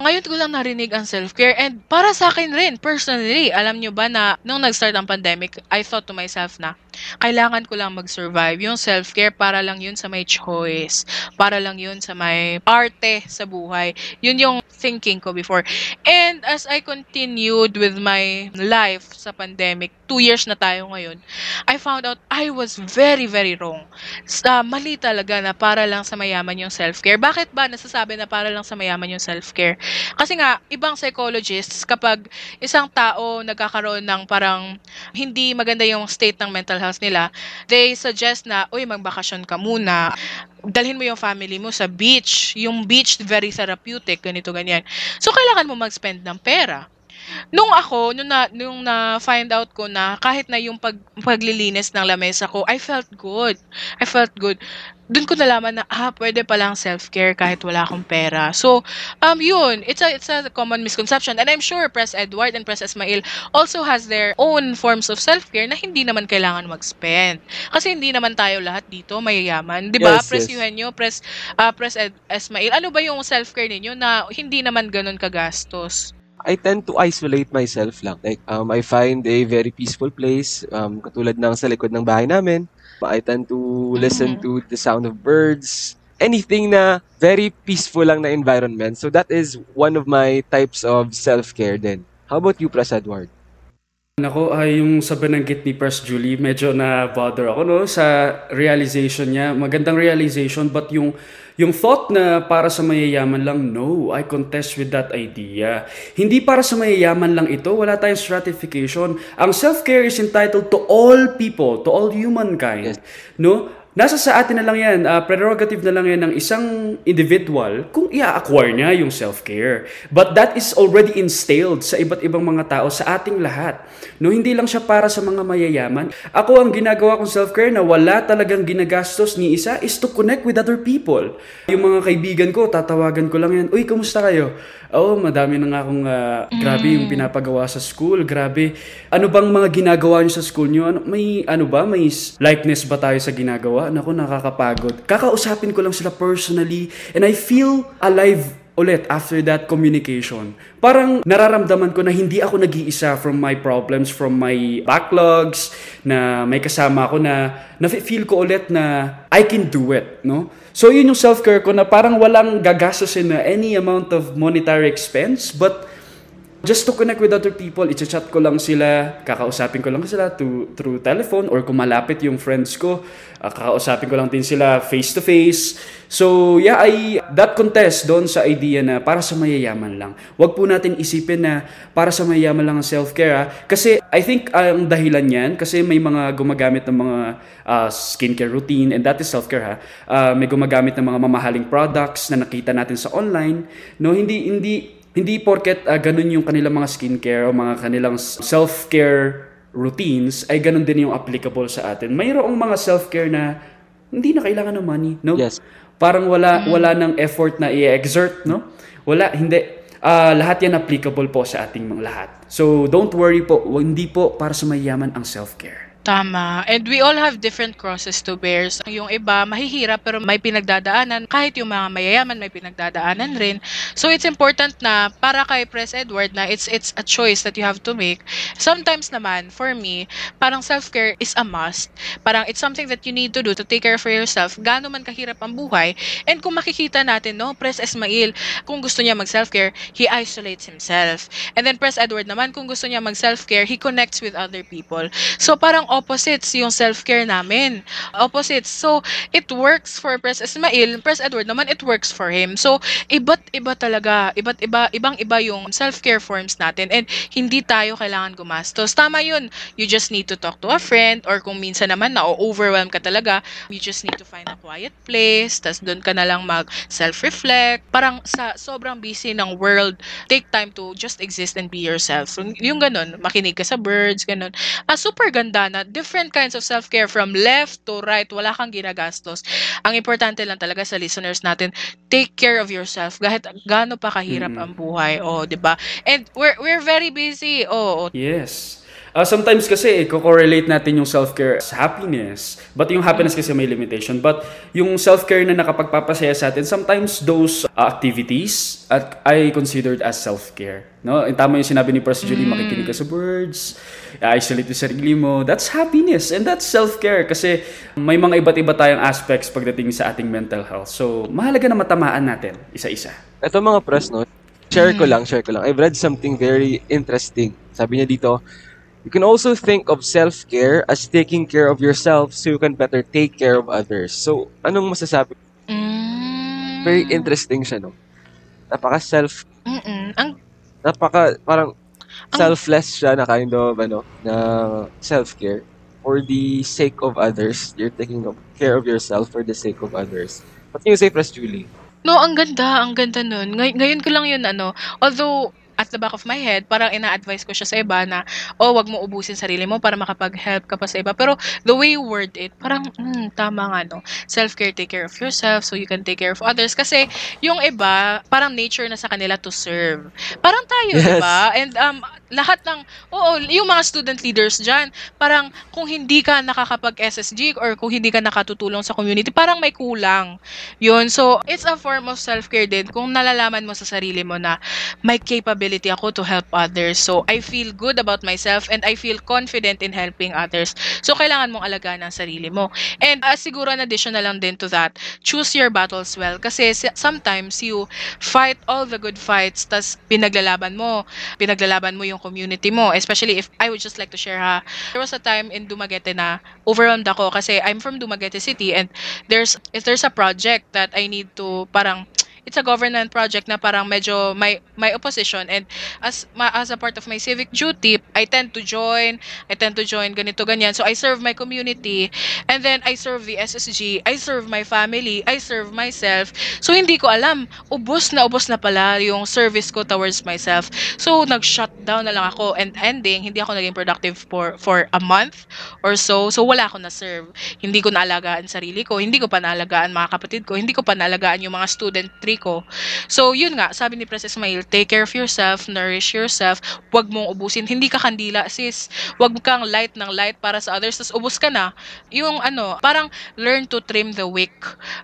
Ngayon ko lang narinig ang self-care and para sa akin rin, personally, alam nyo ba na nung nag-start ang pandemic, I thought to myself na kailangan ko lang mag-survive. Yung self-care para lang yun sa may choice, para lang yun sa may arte sa buhay. Yun yung thinking ko before. And as I continued with my life sa pandemic, two years na tayo ngayon, I found out I was very, very wrong. Sa, mali talaga na para lang sa mayaman yung self-care. Bakit ba nasasabi na para lang sa mayaman yung self-care? Kasi nga, ibang psychologists, kapag isang tao nagkakaroon ng parang hindi maganda yung state ng mental health nila, they suggest na, uy, magbakasyon ka muna, dalhin mo yung family mo sa beach. Yung beach, very therapeutic, ganito, ganyan. So, kailangan mo mag-spend ng pera. Nung ako, nung na, nung na find out ko na kahit na yung pag, paglilinis ng lamesa ko, I felt good. I felt good. Doon ko nalaman na, ah, pwede palang self-care kahit wala akong pera. So, um, yun, it's a, it's a common misconception. And I'm sure Press Edward and Press Ismail also has their own forms of self-care na hindi naman kailangan mag-spend. Kasi hindi naman tayo lahat dito mayayaman. Di ba? Yes, Press yes. Eugenio, Press, uh, Press Ed, Ismail, ano ba yung self-care ninyo na hindi naman ganun kagastos? I tend to isolate myself lang. Like, um, I find a very peaceful place, um, katulad ng sa likod ng bahay namin. I tend to listen Mhm. to the sound of birds, anything na very peaceful lang na environment. So that is one of my types of self-care din. How about you, Pras Edward? Nako, ay yung sa bananggit ni Pres Julie, medyo na-bother ako no sa realization niya. Magandang realization but yung yung thought na para sa mayayaman lang, no, I contest with that idea. Hindi para sa mayayaman lang ito, wala tayong stratification. Ang self-care is entitled to all people, to all humankind. Yes. No? Nasa sa atin na lang yan, ah, prerogative na lang yan ng isang individual kung i-acquire niya yung self-care. But that is already instilled sa iba't ibang mga tao, sa ating lahat. No, hindi lang siya para sa mga mayayaman. Ako ang ginagawa kong self-care na wala talagang ginagastos ni isa is to connect with other people. Yung mga kaibigan ko, tatawagan ko lang yan, Uy, kumusta kayo? Oo, madami na nga akong, ah, grabe yung pinapagawa sa school, grabe. Ano bang mga ginagawa niyo sa school niyo? Ano, may, ano ba, may likeness ba tayo sa ginagawa? Naku, nakakapagod. Kakausapin ko lang sila personally and I feel alive ulit after that communication. Parang nararamdaman ko na hindi ako nag-iisa from my problems, from my backlogs, na may kasama ako na na-feel ko ulit na I can do it, no? So yun yung self-care ko na parang walang gagastusin na any amount of monetary expense, but just to connect with other people, i-chat ko lang sila, kakausapin ko lang sila to, through telephone or kung malapit yung friends ko, uh, kakausapin ko lang din sila face to face. So, yeah, I that contest doon sa idea na para sa mayayaman lang. Huwag po natin isipin na para sa mayayaman lang ang self-care ha? Kasi I think ang dahilan yan, kasi may mga gumagamit ng mga uh, skincare routine and that is self-care ha. Uh, may gumagamit ng mga mamahaling products na nakita natin sa online. No, hindi hindi hindi porket ah, ganun yung kanilang mga skincare o mga kanilang self-care routines ay ganun din yung applicable sa atin. Mayroong mga self-care na hindi na kailangan ng money, no? Yes. Parang wala wala ng effort na i-exert, no? Wala, hindi. Ah, lahat yan applicable po sa ating mga lahat. So, don't worry po, hindi po para sa mayaman ang self-care. Tama. And we all have different crosses to bear. So, yung iba, mahihirap pero may pinagdadaanan. Kahit yung mga mayayaman, may pinagdadaanan rin. So, it's important na para kay Press Edward na it's it's a choice that you have to make. Sometimes naman, for me, parang self-care is a must. Parang it's something that you need to do to take care for yourself. Gaano man kahirap ang buhay. And kung makikita natin, no, Press Ismail, kung gusto niya mag-self-care, he isolates himself. And then Press Edward naman, kung gusto niya mag-self-care, he connects with other people. So, parang opposites yung self-care namin. Opposites. So, it works for Press Ismail. Press Edward naman, it works for him. So, iba't iba talaga. Iba't iba, ibang iba yung self-care forms natin. And hindi tayo kailangan gumastos. Tama yun. You just need to talk to a friend or kung minsan naman na-overwhelm ka talaga, you just need to find a quiet place. tas doon ka na lang mag-self-reflect. Parang sa sobrang busy ng world, take time to just exist and be yourself. Yung ganun, makinig ka sa birds, ganun. Ah, super ganda na different kinds of self-care from left to right, wala kang ginagastos. Ang importante lang talaga sa listeners natin, take care of yourself kahit gaano pa kahirap Mm. ang buhay. Oh, 'di ba? And we're we're very busy. Oh, Yes. Uh, sometimes kasi, i-correlate natin yung self-care sa happiness. But yung happiness kasi may limitation. But yung self-care na nakapagpapasaya sa atin, sometimes those uh, activities at ay considered as self-care. No? Eh, Tama yung sinabi ni Pres Julie, makikinig ka sa birds, isolate yung sarili mo. That's happiness and that's self-care kasi may mga iba't iba tayong aspects pagdating sa ating mental health. So, mahalaga na matamaan natin isa-isa. Ito mga press, no? Share ko lang, share ko lang. I've read something very interesting. Sabi niya dito, you can also think of self-care as taking care of yourself so you can better take care of others. So, anong masasabi? Mm. Very interesting siya, no? Napaka self, Mm-mm. Ang napaka parang Ang- selfless siya na kind of, ano, na self-care. For the sake of others, you're taking care of yourself for the sake of others. What can you say, Press Julie? No, ang ganda, ang ganda nun. Ngay- ngayon ko lang yun, ano, although, at the back of my head, parang ina-advise ko siya sa iba na, oh, wag mo ubusin sarili mo para makapag-help ka pa sa iba. Pero, the way you word it, parang, hmm, tama nga, no. Self-care, take care of yourself so you can take care of others. Kasi, yung iba, parang nature na sa kanila to serve. Parang tayo, Yes. di ba? And, um, lahat ng, oo, yung mga student leaders dyan, parang, kung hindi ka nakakapag-SSG or kung hindi ka nakatutulong sa community, parang may kulang. Yun. So, it's a form of self-care din kung nalalaman mo sa sarili mo na may capability ako to help others. So, I feel good about myself and I feel confident in helping others. So, kailangan mong alagaan ang sarili mo. And uh, siguro an additional lang din to that, choose your battles well. Kasi sometimes you fight all the good fights, tas pinaglalaban mo, pinaglalaban mo yung community mo. Especially if, I would just like to share ha, there was a time in Dumaguete na overwhelmed ako kasi I'm from Dumaguete City and there's if there's a project that I need to parang it's a government project na parang medyo may may opposition. And as ma, as a part of my civic duty I tend to join I tend to join ganito ganyan. So I serve my community. And then I serve the SSG I serve my family I serve myself. So hindi ko alam ubos na ubos na pala yung service ko towards myself. So nag-shutdown na lang ako and ending. Hindi ako naging productive for for a month or so. So wala ako na serve. Hindi ko naalagaan sarili ko, hindi ko pa naalagaan mga kapatid ko, hindi ko pa naalagaan yung mga student ko. So, yun nga, sabi ni Princess Ismail, take care of yourself, nourish yourself, huwag mong ubusin, hindi ka kandila sis, huwag kang light ng light para sa others, tapos ubus ka na. Yung ano, parang learn to trim the wick.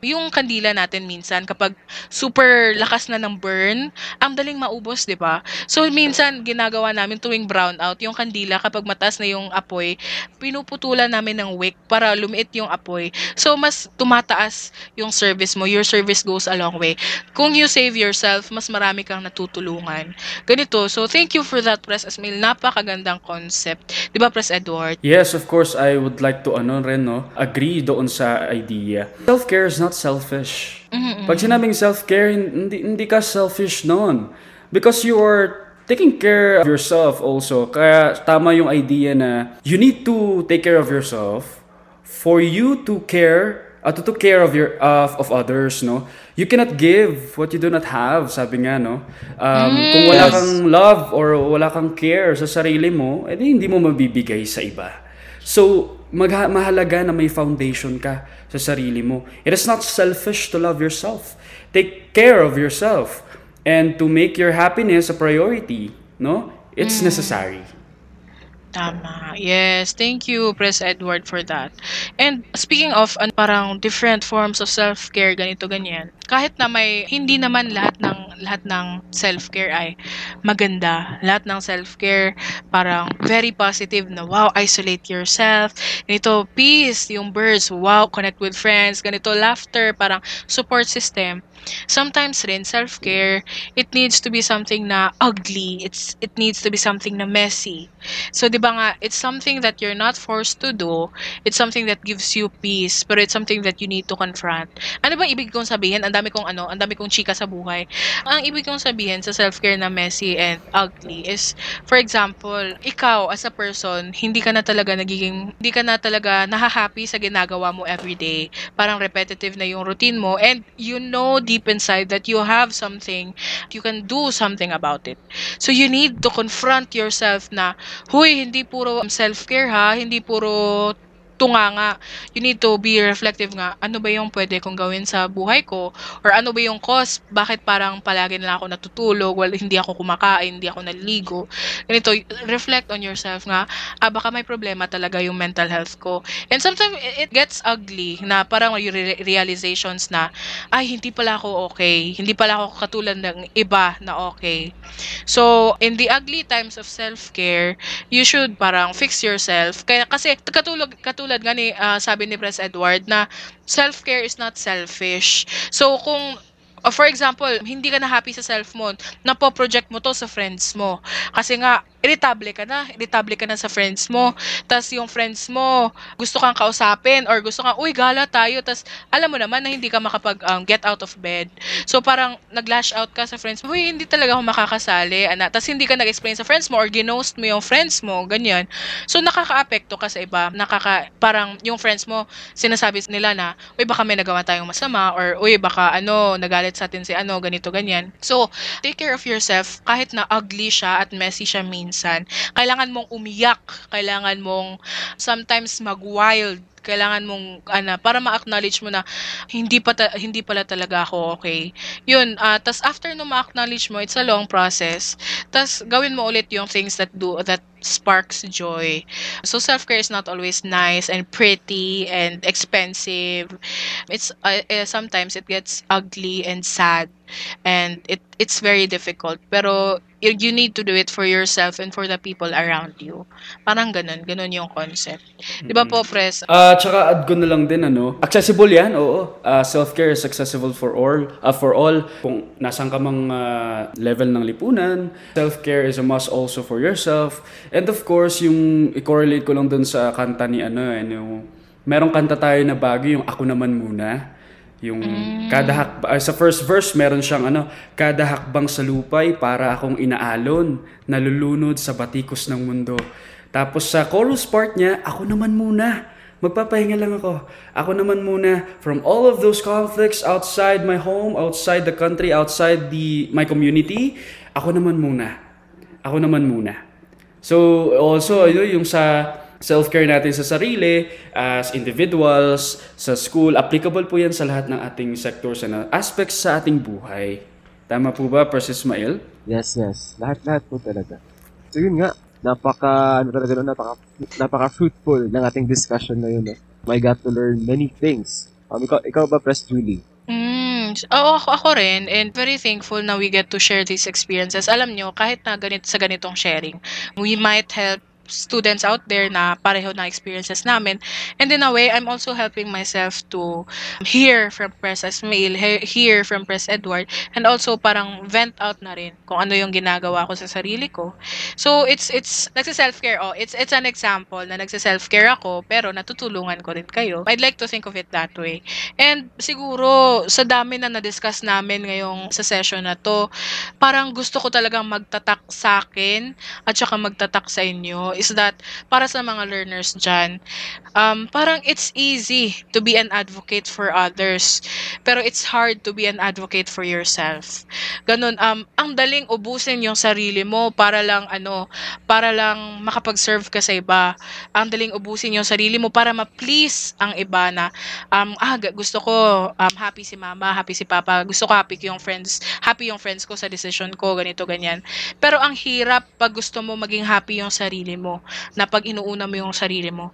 Yung kandila natin minsan, kapag super lakas na ng burn, ang daling maubos, di ba? So, minsan, ginagawa namin tuwing brown out, yung kandila, kapag mataas na yung apoy, pinuputulan namin ng wick para lumiit yung apoy. So, mas tumataas yung service mo. Your service goes a long way. Kung you save yourself, mas marami kang natutulungan. Ganito. So, thank you for that, Press Asmail. Napakagandang concept. Di ba, Press Edward? Yes, of course, I would like to ano rin, no, agree doon sa idea. Self-care is not selfish. Pag sinabing self-care, hindi, hindi ka selfish noon. Because you are taking care of yourself also. Kaya tama yung idea na you need to take care of yourself for you to care uh, to take care of your of, of others no? You cannot give what you do not have sabi nga no? Um, kung wala Yes. kang love or wala kang care sa sarili mo edi hindi mo mabibigay sa iba. So magha- mahalaga na may foundation ka sa sarili mo. It is not selfish to love yourself. Take care of yourself. And to make your happiness a priority no? It's necessary Tama. Yes. Thank you, Press Edward, for that. And speaking of an, parang different forms of self-care, ganito, ganyan. Kahit na may, hindi naman lahat ng, lahat ng self-care ay maganda. Lahat ng self-care parang very positive na, wow, isolate yourself. Ganito, peace, yung birds, wow, connect with friends. Ganito, laughter, parang support system. Sometimes rin, self-care, it needs to be something na ugly. It's, it needs to be something na messy. So, di ba nga, it's something that you're not forced to do. It's something that gives you peace, pero it's something that you need to confront. Ano ba ibig kong sabihin? Ang dami kong ano, ang dami kong chika sa buhay. Ang ibig kong sabihin sa self-care na messy and ugly is, for example, ikaw as a person, hindi ka na talaga nagiging, hindi ka na talaga nahahappy sa ginagawa mo everyday. Parang repetitive na yung routine mo and you know deep inside that you have something, you can do something about it. So you need to confront yourself na, huy, hindi puro self-care ha, hindi puro tunganga. You need to be reflective nga, ano ba yung pwede kong gawin sa buhay ko? Or ano ba yung cause? Bakit parang palagi na ako natutulog? Well, hindi ako kumakain, hindi ako naliligo. Ganito, reflect on yourself nga, ah, baka may problema talaga yung mental health ko. And sometimes it gets ugly na parang yung re- realizations na, ay, hindi pala ako okay. Hindi pala ako katulad ng iba na okay. So, in the ugly times of self-care, you should parang fix yourself. Kaya kasi katulad katulad nga ni ah, sabi ni Pres Edward na self-care is not selfish. So kung uh, for example, hindi ka na happy sa self mo, napo-project mo to sa friends mo. Kasi nga, irritable ka na, irritable ka na sa friends mo. Tapos yung friends mo, gusto kang kausapin or gusto kang, uy, gala tayo. Tapos alam mo naman na hindi ka makapag um, get out of bed. So parang nag-lash out ka sa friends mo, uy, hindi talaga ako makakasali. Ana. Tapos hindi ka nag-explain sa friends mo or ginost mo yung friends mo, ganyan. So nakaka-apekto ka sa iba. Nakaka, parang yung friends mo, sinasabi nila na, uy, baka may nagawa tayong masama or uy, baka ano, nagalit sa atin si ano, ganito, ganyan. So, take care of yourself kahit na ugly siya at messy siya minsan. Kailangan mong umiyak, kailangan mong sometimes mag-wild, kailangan mong ano para ma-acknowledge mo na hindi pa ta- hindi pala talaga ako okay. Yun, uh, tas after no ma-acknowledge mo, it's a long process. Tas gawin mo ulit yung things that do that sparks joy. So self-care is not always nice and pretty and expensive. It's uh, uh, sometimes it gets ugly and sad and it it's very difficult. Pero you, you need to do it for yourself and for the people around you. Parang ganun, ganun yung concept. 'Di ba po, Pres? Ah, tsaka add ko na lang din ano, accessible 'yan, oo. Ah, self-care is accessible for all, ah, for all. Kung nasan ka mang ah, level ng lipunan, self-care is a must also for yourself. And of course, yung i-correlate ko lang dun sa kanta ni ano, eh, yung merong kanta tayo na bago yung ako naman muna. Yung kada hak ah, sa first verse meron siyang ano, kada hakbang sa lupay para akong inaalon, nalulunod sa batikos ng mundo. Tapos sa chorus part niya, ako naman muna. Magpapahinga lang ako. Ako naman muna from all of those conflicts outside my home, outside the country, outside the my community, ako naman muna. Ako naman muna. So also ano, yung sa self-care natin sa sarili as individuals, sa school, applicable po yan sa lahat ng ating sectors and aspects sa ating buhay. Tama po ba, Pres Ismail? Yes, yes. Lahat-lahat po talaga. So yun nga, napaka, ano talaga no, napaka, napaka fruitful ng ating discussion na yun. No? I got to learn many things. Um, ikaw, ikaw ba, Press Julie? Mm, oo, ako, ako rin. And very thankful na we get to share these experiences. Alam nyo, kahit na ganit, sa ganitong sharing, we might help students out there na pareho na experiences namin. And in a way, I'm also helping myself to hear from Press Ismail, he- hear from Press Edward, and also parang vent out na rin kung ano yung ginagawa ko sa sarili ko. So, it's, it's, nagsa-self-care, oh, it's, it's an example na nagsa-self-care ako, pero natutulungan ko rin kayo. I'd like to think of it that way. And siguro, sa dami na na-discuss namin ngayong sa session na to, parang gusto ko talagang magtatak sa akin at saka magtatak sa inyo is that para sa mga learners dyan, um, parang it's easy to be an advocate for others. Pero it's hard to be an advocate for yourself. Ganun, um, ang daling ubusin yung sarili mo para lang, ano, para lang makapag-serve ka sa iba. Ang daling ubusin yung sarili mo para ma-please ang iba na, um, ah, gu- gusto ko, um, happy si mama, happy si papa, gusto ko happy yung friends, happy yung friends ko sa decision ko, ganito, ganyan. Pero ang hirap pag gusto mo maging happy yung sarili mo, na pag inuuna mo yung sarili mo.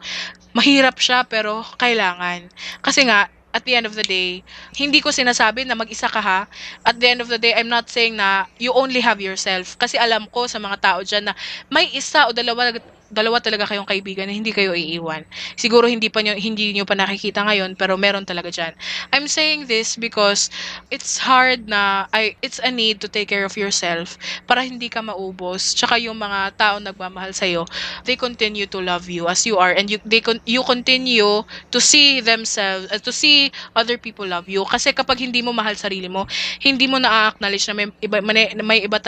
Mahirap siya pero kailangan. Kasi nga, at the end of the day, hindi ko sinasabi na mag-isa ka ha. At the end of the day, I'm not saying na you only have yourself. Kasi alam ko sa mga tao dyan na may isa o dalawa dalawa talaga kayong kaibigan na hindi kayo iiwan. Siguro hindi pa nyo, hindi nyo pa nakikita ngayon, pero meron talaga dyan. I'm saying this because it's hard na, I, it's a need to take care of yourself para hindi ka maubos. Tsaka yung mga tao nagmamahal sa'yo, they continue to love you as you are and you, they, con- you continue to see themselves, uh, to see other people love you. Kasi kapag hindi mo mahal sarili mo, hindi mo na-acknowledge na may iba, may, may iba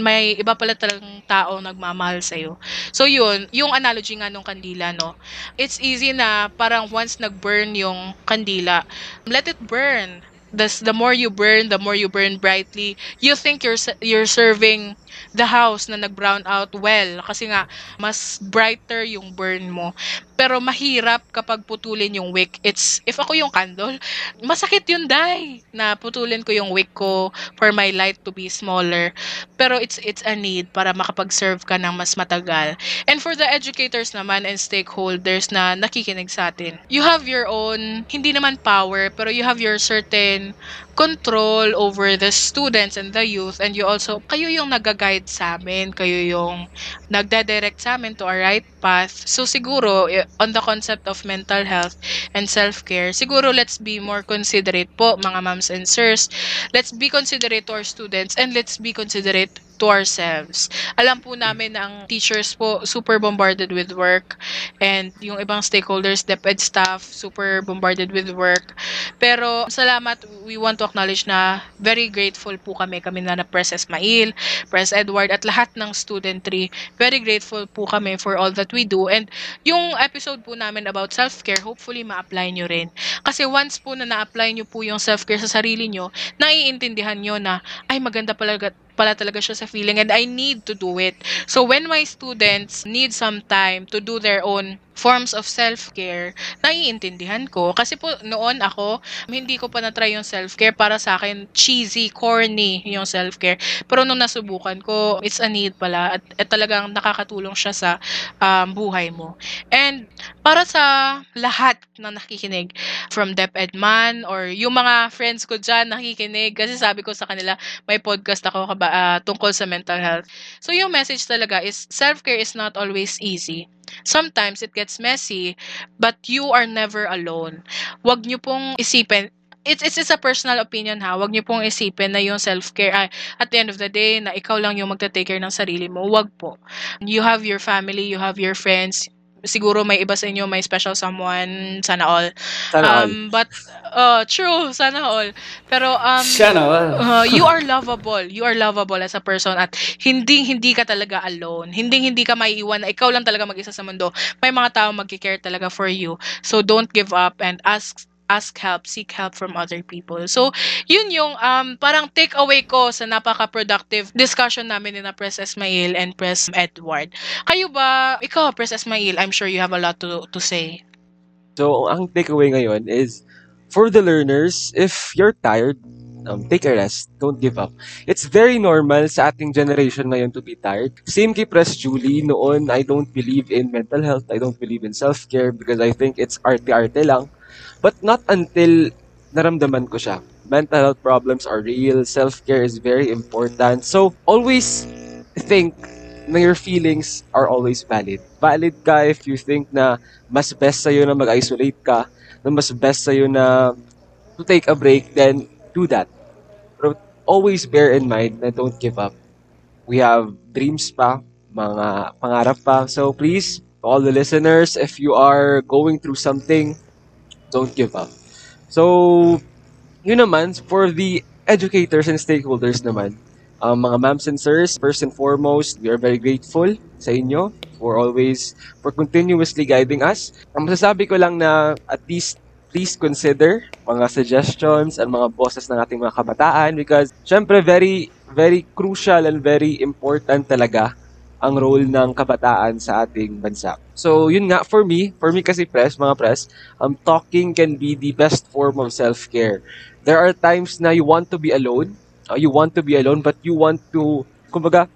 may iba pala talagang tao nagmamahal sa'yo. So yun, yung analogy nga nung kandila, no? It's easy na parang once nag-burn yung kandila, let it burn. The, the more you burn, the more you burn brightly. You think you're you're serving the house na nag-brown out well kasi nga mas brighter yung burn mo. Pero mahirap kapag putulin yung wick. It's, if ako yung candle, masakit yun dai na putulin ko yung wick ko for my light to be smaller. Pero it's, it's a need para makapag-serve ka ng mas matagal. And for the educators naman and stakeholders na nakikinig sa atin, you have your own, hindi naman power, pero you have your certain control over the students and the youth and you also, kayo yung nag-guide sa amin, kayo yung nagda-direct sa amin to a right path. So siguro, eh, on the concept of mental health and self-care, siguro let's be more considerate po mga moms and sirs. Let's be considerate to our students and let's be considerate to ourselves. Alam po namin na ang teachers po super bombarded with work and yung ibang stakeholders, DepEd staff, super bombarded with work. Pero salamat, we want to acknowledge na very grateful po kami, kami na na Press Esmail, Press Edward, at lahat ng studentry. Very grateful po kami for all that we do. And yung episode po namin about self-care, hopefully ma-apply nyo rin. Kasi once po na na-apply nyo po yung self-care sa sarili nyo, naiintindihan nyo na, ay maganda pala pala talaga siya sa feeling and I need to do it. So when my students need some time to do their own forms of self-care, naiintindihan ko. Kasi po noon ako, hindi ko pa na-try yung self-care para sa akin cheesy, corny yung self-care. Pero nung nasubukan ko, it's a need pala at, at talagang nakakatulong siya sa um, buhay mo. And para sa lahat na nakikinig from DepEd man or yung mga friends ko dyan nakikinig kasi sabi ko sa kanila may podcast ako kaba, uh, tungkol sa mental health. So yung message talaga is self-care is not always easy. Sometimes it gets messy, but you are never alone. Huwag niyo pong isipin, it's, it's, it's a personal opinion ha. Huwag niyo pong isipin na yung self-care, ay, at the end of the day, na ikaw lang yung magta-take care ng sarili mo. Huwag po. You have your family, you have your friends, siguro may iba sa inyo, may special someone, sana all. Sana all. Um, but, uh, true, sana all. Pero, um, Sana all. uh, you are lovable. You are lovable as a person at hindi hindi ka talaga alone. Hindi hindi ka maiiwan na ikaw lang talaga mag-isa sa mundo. May mga tao magki-care talaga for you. So don't give up and ask ask help, seek help from other people. So, yun yung um, parang take away ko sa napaka-productive discussion namin ni na Press Esmail and Press Edward. Kayo ba, ikaw, Press Esmail, I'm sure you have a lot to, to say. So, ang takeaway ngayon is, for the learners, if you're tired, um, take a rest. Don't give up. It's very normal sa ating generation ngayon to be tired. Same kay Press Julie, noon I don't believe in mental health. I don't believe in self-care because I think it's arte-arte lang. But not until naramdaman ko siya. Mental health problems are real. Self-care is very important. So, always think na your feelings are always valid. Valid ka if you think na mas best sa'yo na mag-isolate ka, na mas best sa'yo na to take a break, then do that. But always bear in mind na don't give up. We have dreams pa, mga pangarap pa. So please, all the listeners, if you are going through something, don't give up. So, yun naman, for the educators and stakeholders naman, um, mga ma'ams and sirs, first and foremost, we are very grateful sa inyo for always, for continuously guiding us. Ang masasabi ko lang na at least please consider mga suggestions and mga bosses ng ating mga kabataan because syempre very very crucial and very important talaga ang role ng kabataan sa ating bansa. So, yun nga, for me, for me kasi press, mga press, um, talking can be the best form of self-care. There are times na you want to be alone, uh, you want to be alone, but you want to, kumbaga,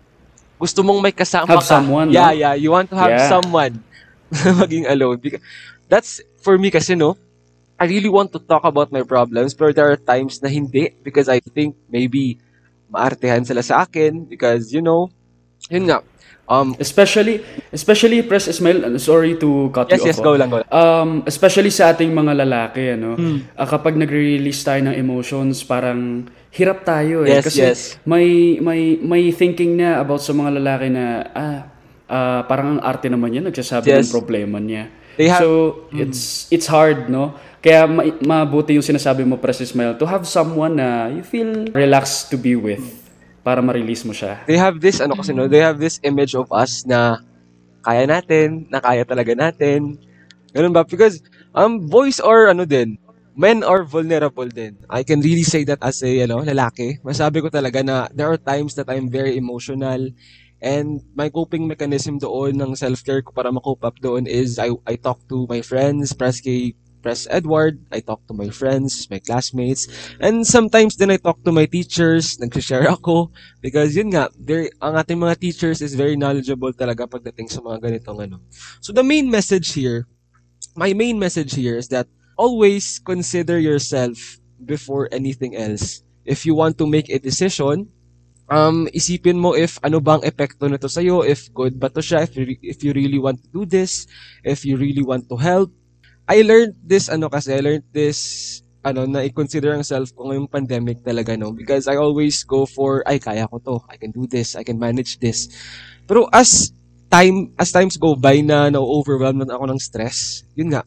gusto mong may kasama Have ka. someone, Yeah, no? yeah, you want to have Yeah. someone maging alone. Because that's, for me kasi, no, I really want to talk about my problems, but there are times na hindi because I think maybe maartehan sila sa akin because, you know, yun nga, um, Especially, especially Press Ismail, ano, sorry to cut yes, you yes, off. go ah. lang, go lang. Um, especially sa ating mga lalaki, ano, Hmm. ah, kapag nagre-release tayo ng emotions, parang hirap tayo eh. Yes, Kasi yes. may, may, may thinking na about sa mga lalaki na, ah, ah, parang ang arte naman niya, nagsasabi Yes. ng problema niya. They have- so, it's, it's hard, no? Kaya ma- mabuti yung sinasabi mo, Press Ismail, to have someone na you feel relaxed to be with para ma-release mo siya. they have this ano kasi no, they have this image of us na kaya natin, na kaya talaga natin. Ganun ba? Because um voice or ano din, men are vulnerable din. I can really say that as a, you know, lalaki. Masabi ko talaga na there are times that I'm very emotional and my coping mechanism doon ng self-care ko para ma-cope up doon is I, I talk to my friends, press Press Edward, I talk to my friends, my classmates, and sometimes then I talk to my teachers, nag-share ako, because yun nga, ang ating mga teachers is very knowledgeable talaga pagdating sa mga ganitong ano. So the main message here, my main message here is that always consider yourself before anything else. If you want to make a decision, um, isipin mo if ano bang epekto nito sa'yo, if good ba to siya, if if you really want to do this, if you really want to help, I learned this, ano kasi, I learned this, ano, na i-consider ang self ko ngayong pandemic talaga, no? Because I always go for, ay, kaya ko to, I can do this, I can manage this. Pero as time, as times go by na na-overwhelmed na ako ng stress, yun nga,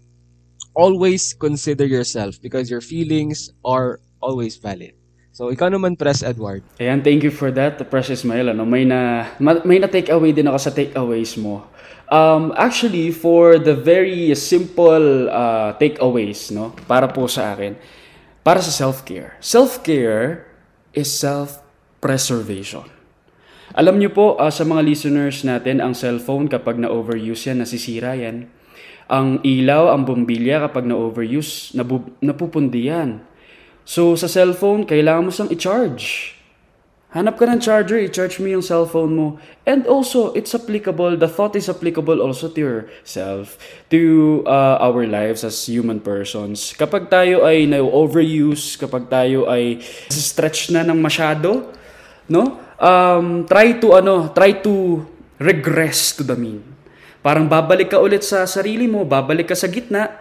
always consider yourself because your feelings are always valid. So, ikaw naman, Press Edward. Ayan, thank you for that, Press Ismail. Ano, may na, may na take away din ako sa takeaways mo. Um, actually, for the very simple uh, takeaways, no, para po sa akin, para sa self-care. Self-care is self-preservation. Alam niyo po, uh, sa mga listeners natin, ang cellphone kapag na-overuse yan, nasisira yan. Ang ilaw, ang bombilya kapag na-overuse, napupundi yan. So, sa cellphone, kailangan mo siyang i-charge. Hanap ka ng charger, i-charge mo yung cellphone mo. And also, it's applicable, the thought is applicable also to yourself, to uh, our lives as human persons. Kapag tayo ay na-overuse, kapag tayo ay stretch na ng masyado, no? Um, try to, ano, try to regress to the mean. Parang babalik ka ulit sa sarili mo, babalik ka sa gitna,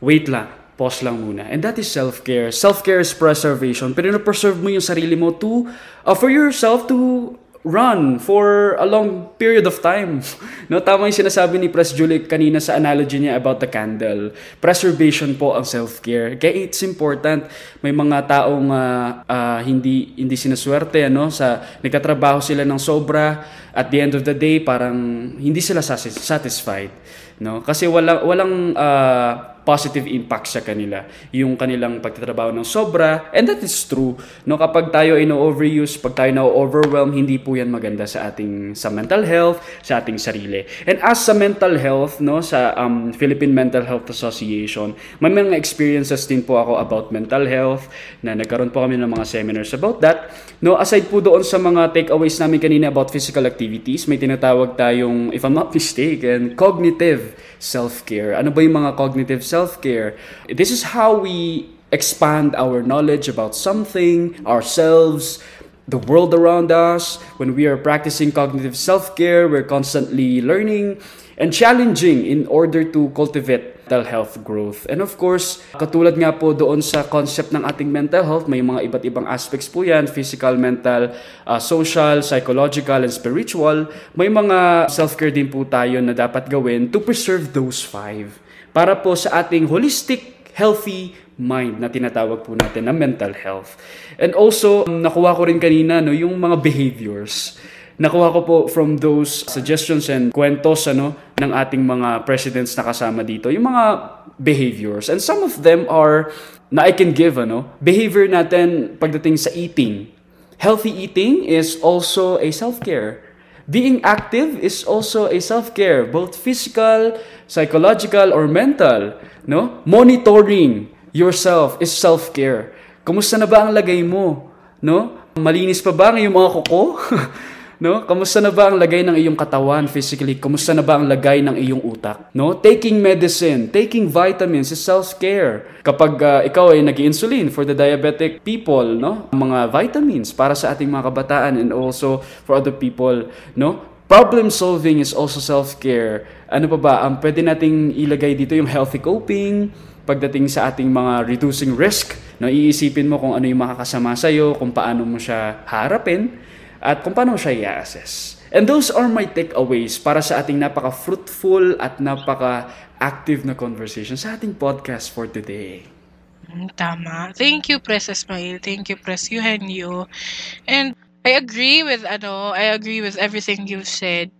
wait lang pause lang muna. And that is self-care. Self-care is preservation. Pero na-preserve mo yung sarili mo to, uh, for yourself to run for a long period of time. no, tama yung sinasabi ni Press Julie kanina sa analogy niya about the candle. Preservation po ang self-care. Kaya it's important. May mga taong uh, uh, hindi hindi sinaswerte ano sa nagtatrabaho sila ng sobra at the end of the day parang hindi sila satisfied, no? Kasi wala walang uh, positive impact sa kanila. Yung kanilang pagtatrabaho ng sobra and that is true no? Kapag tayo ay no-overuse pag tayo na-overwhelm hindi po yan maganda sa ating sa mental health sa ating sarili. And as sa mental health no? Sa um, Philippine Mental Health Association may mga experiences din po ako about mental health na nagkaroon po kami ng mga seminars about that. No aside po doon sa mga takeaways namin kanina about physical activities may tinatawag tayong if I'm not mistaken cognitive self-care ano ba yung mga cognitive self-care. This is how we expand our knowledge about something, ourselves, the world around us. When we are practicing cognitive self-care, we're constantly learning and challenging in order to cultivate mental health growth. And of course, katulad nga po doon sa concept ng ating mental health, may mga iba't ibang aspects po yan, physical, mental, uh, social, psychological, and spiritual. May mga self-care din po tayo na dapat gawin to preserve those five para po sa ating holistic, healthy mind na tinatawag po natin na mental health. And also, nakuha ko rin kanina no, yung mga behaviors. Nakuha ko po from those suggestions and kwentos ano, ng ating mga presidents na kasama dito. Yung mga behaviors. And some of them are, na I can give, ano, behavior natin pagdating sa eating. Healthy eating is also a self-care. Being active is also a self-care, both physical, psychological, or mental. No? Monitoring yourself is self-care. Kumusta na ba ang lagay mo? No? Malinis pa ba ang iyong mga kuko? No? Kamusta na ba ang lagay ng iyong katawan physically? Kamusta na ba ang lagay ng iyong utak? No? Taking medicine, taking vitamins is self-care. Kapag uh, ikaw ay nag-insulin for the diabetic people, no? Mga vitamins para sa ating mga kabataan and also for other people, no? Problem solving is also self-care. Ano pa ba? Ang pwede nating ilagay dito yung healthy coping, pagdating sa ating mga reducing risk, no, iisipin mo kung ano yung makakasama sa'yo, kung paano mo siya harapin, at kung paano siya i-assess. And those are my takeaways para sa ating napaka-fruitful at napaka-active na conversation sa ating podcast for today. Mm, tama. Thank you, Press Ismail. Thank you, Press Eugenio. And I agree with ano, I agree with everything you've said.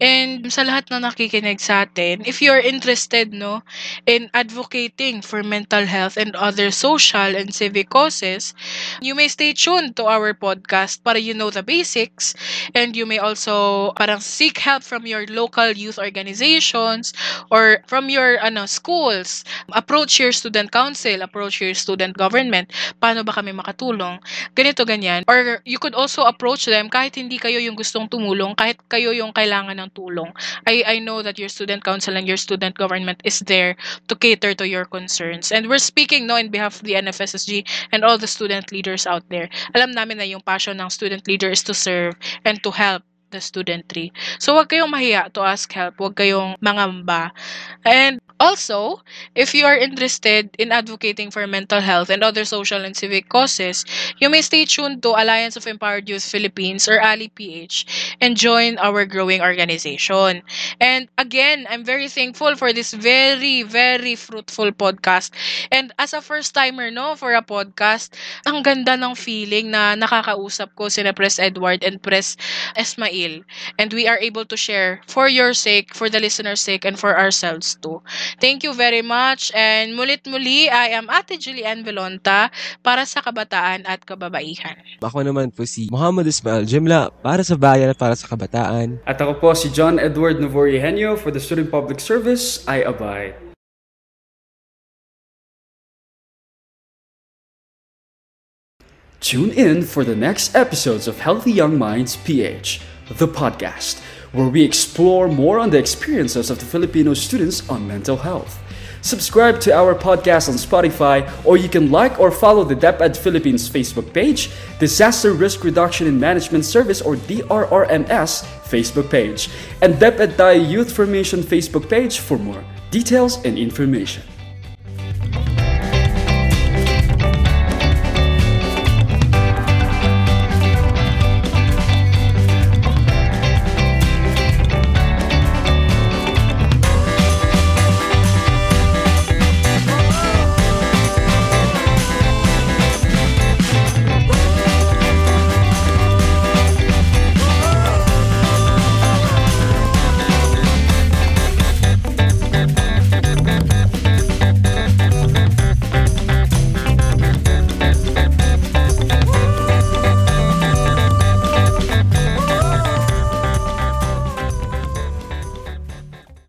And sa lahat na nakikinig sa atin, if you're interested no in advocating for mental health and other social and civic causes, you may stay tuned to our podcast para you know the basics and you may also parang seek help from your local youth organizations or from your ano schools. Approach your student council, approach your student government. Paano ba kami makatulong? Ganito ganyan. Or you could also approach them kahit hindi kayo yung gustong tumulong, kahit kayo yung kailangan ng tulong. I I know that your student council and your student government is there to cater to your concerns. And we're speaking no in behalf of the NFSSG and all the student leaders out there. Alam namin na yung passion ng student leader is to serve and to help the studentry. So wag kayong mahiya to ask help, wag kayong mangamba. And also, if you are interested in advocating for mental health and other social and civic causes, you may stay tuned to Alliance of Empowered Youth Philippines or ALI-PH and join our growing organization. And again, I'm very thankful for this very, very fruitful podcast. And as a first timer, no, for a podcast, ang ganda ng feeling na nakakausap ko sina Press Edward and Press Esmail. And we are able to share for your sake, for the listener's sake, and for ourselves too. Thank you very much. And mulit muli, I am Ate Julian Velonta para sa kabataan at kababaihan. Ako naman po si Muhammad Ismail Jimla para sa bayan at para sa kabataan. At ako po si John Edward Novoriehenio for the Student Public Service, I abide. Tune in for the next episodes of Healthy Young Minds PH, the podcast, where we explore more on the experiences of the Filipino students on mental health. Subscribe to our podcast on Spotify, or you can like or follow the DepEd Philippines Facebook page, Disaster Risk Reduction and Management Service or DRRMS Facebook page, and DepEd Tayo Youth Formation Facebook page for more details and information.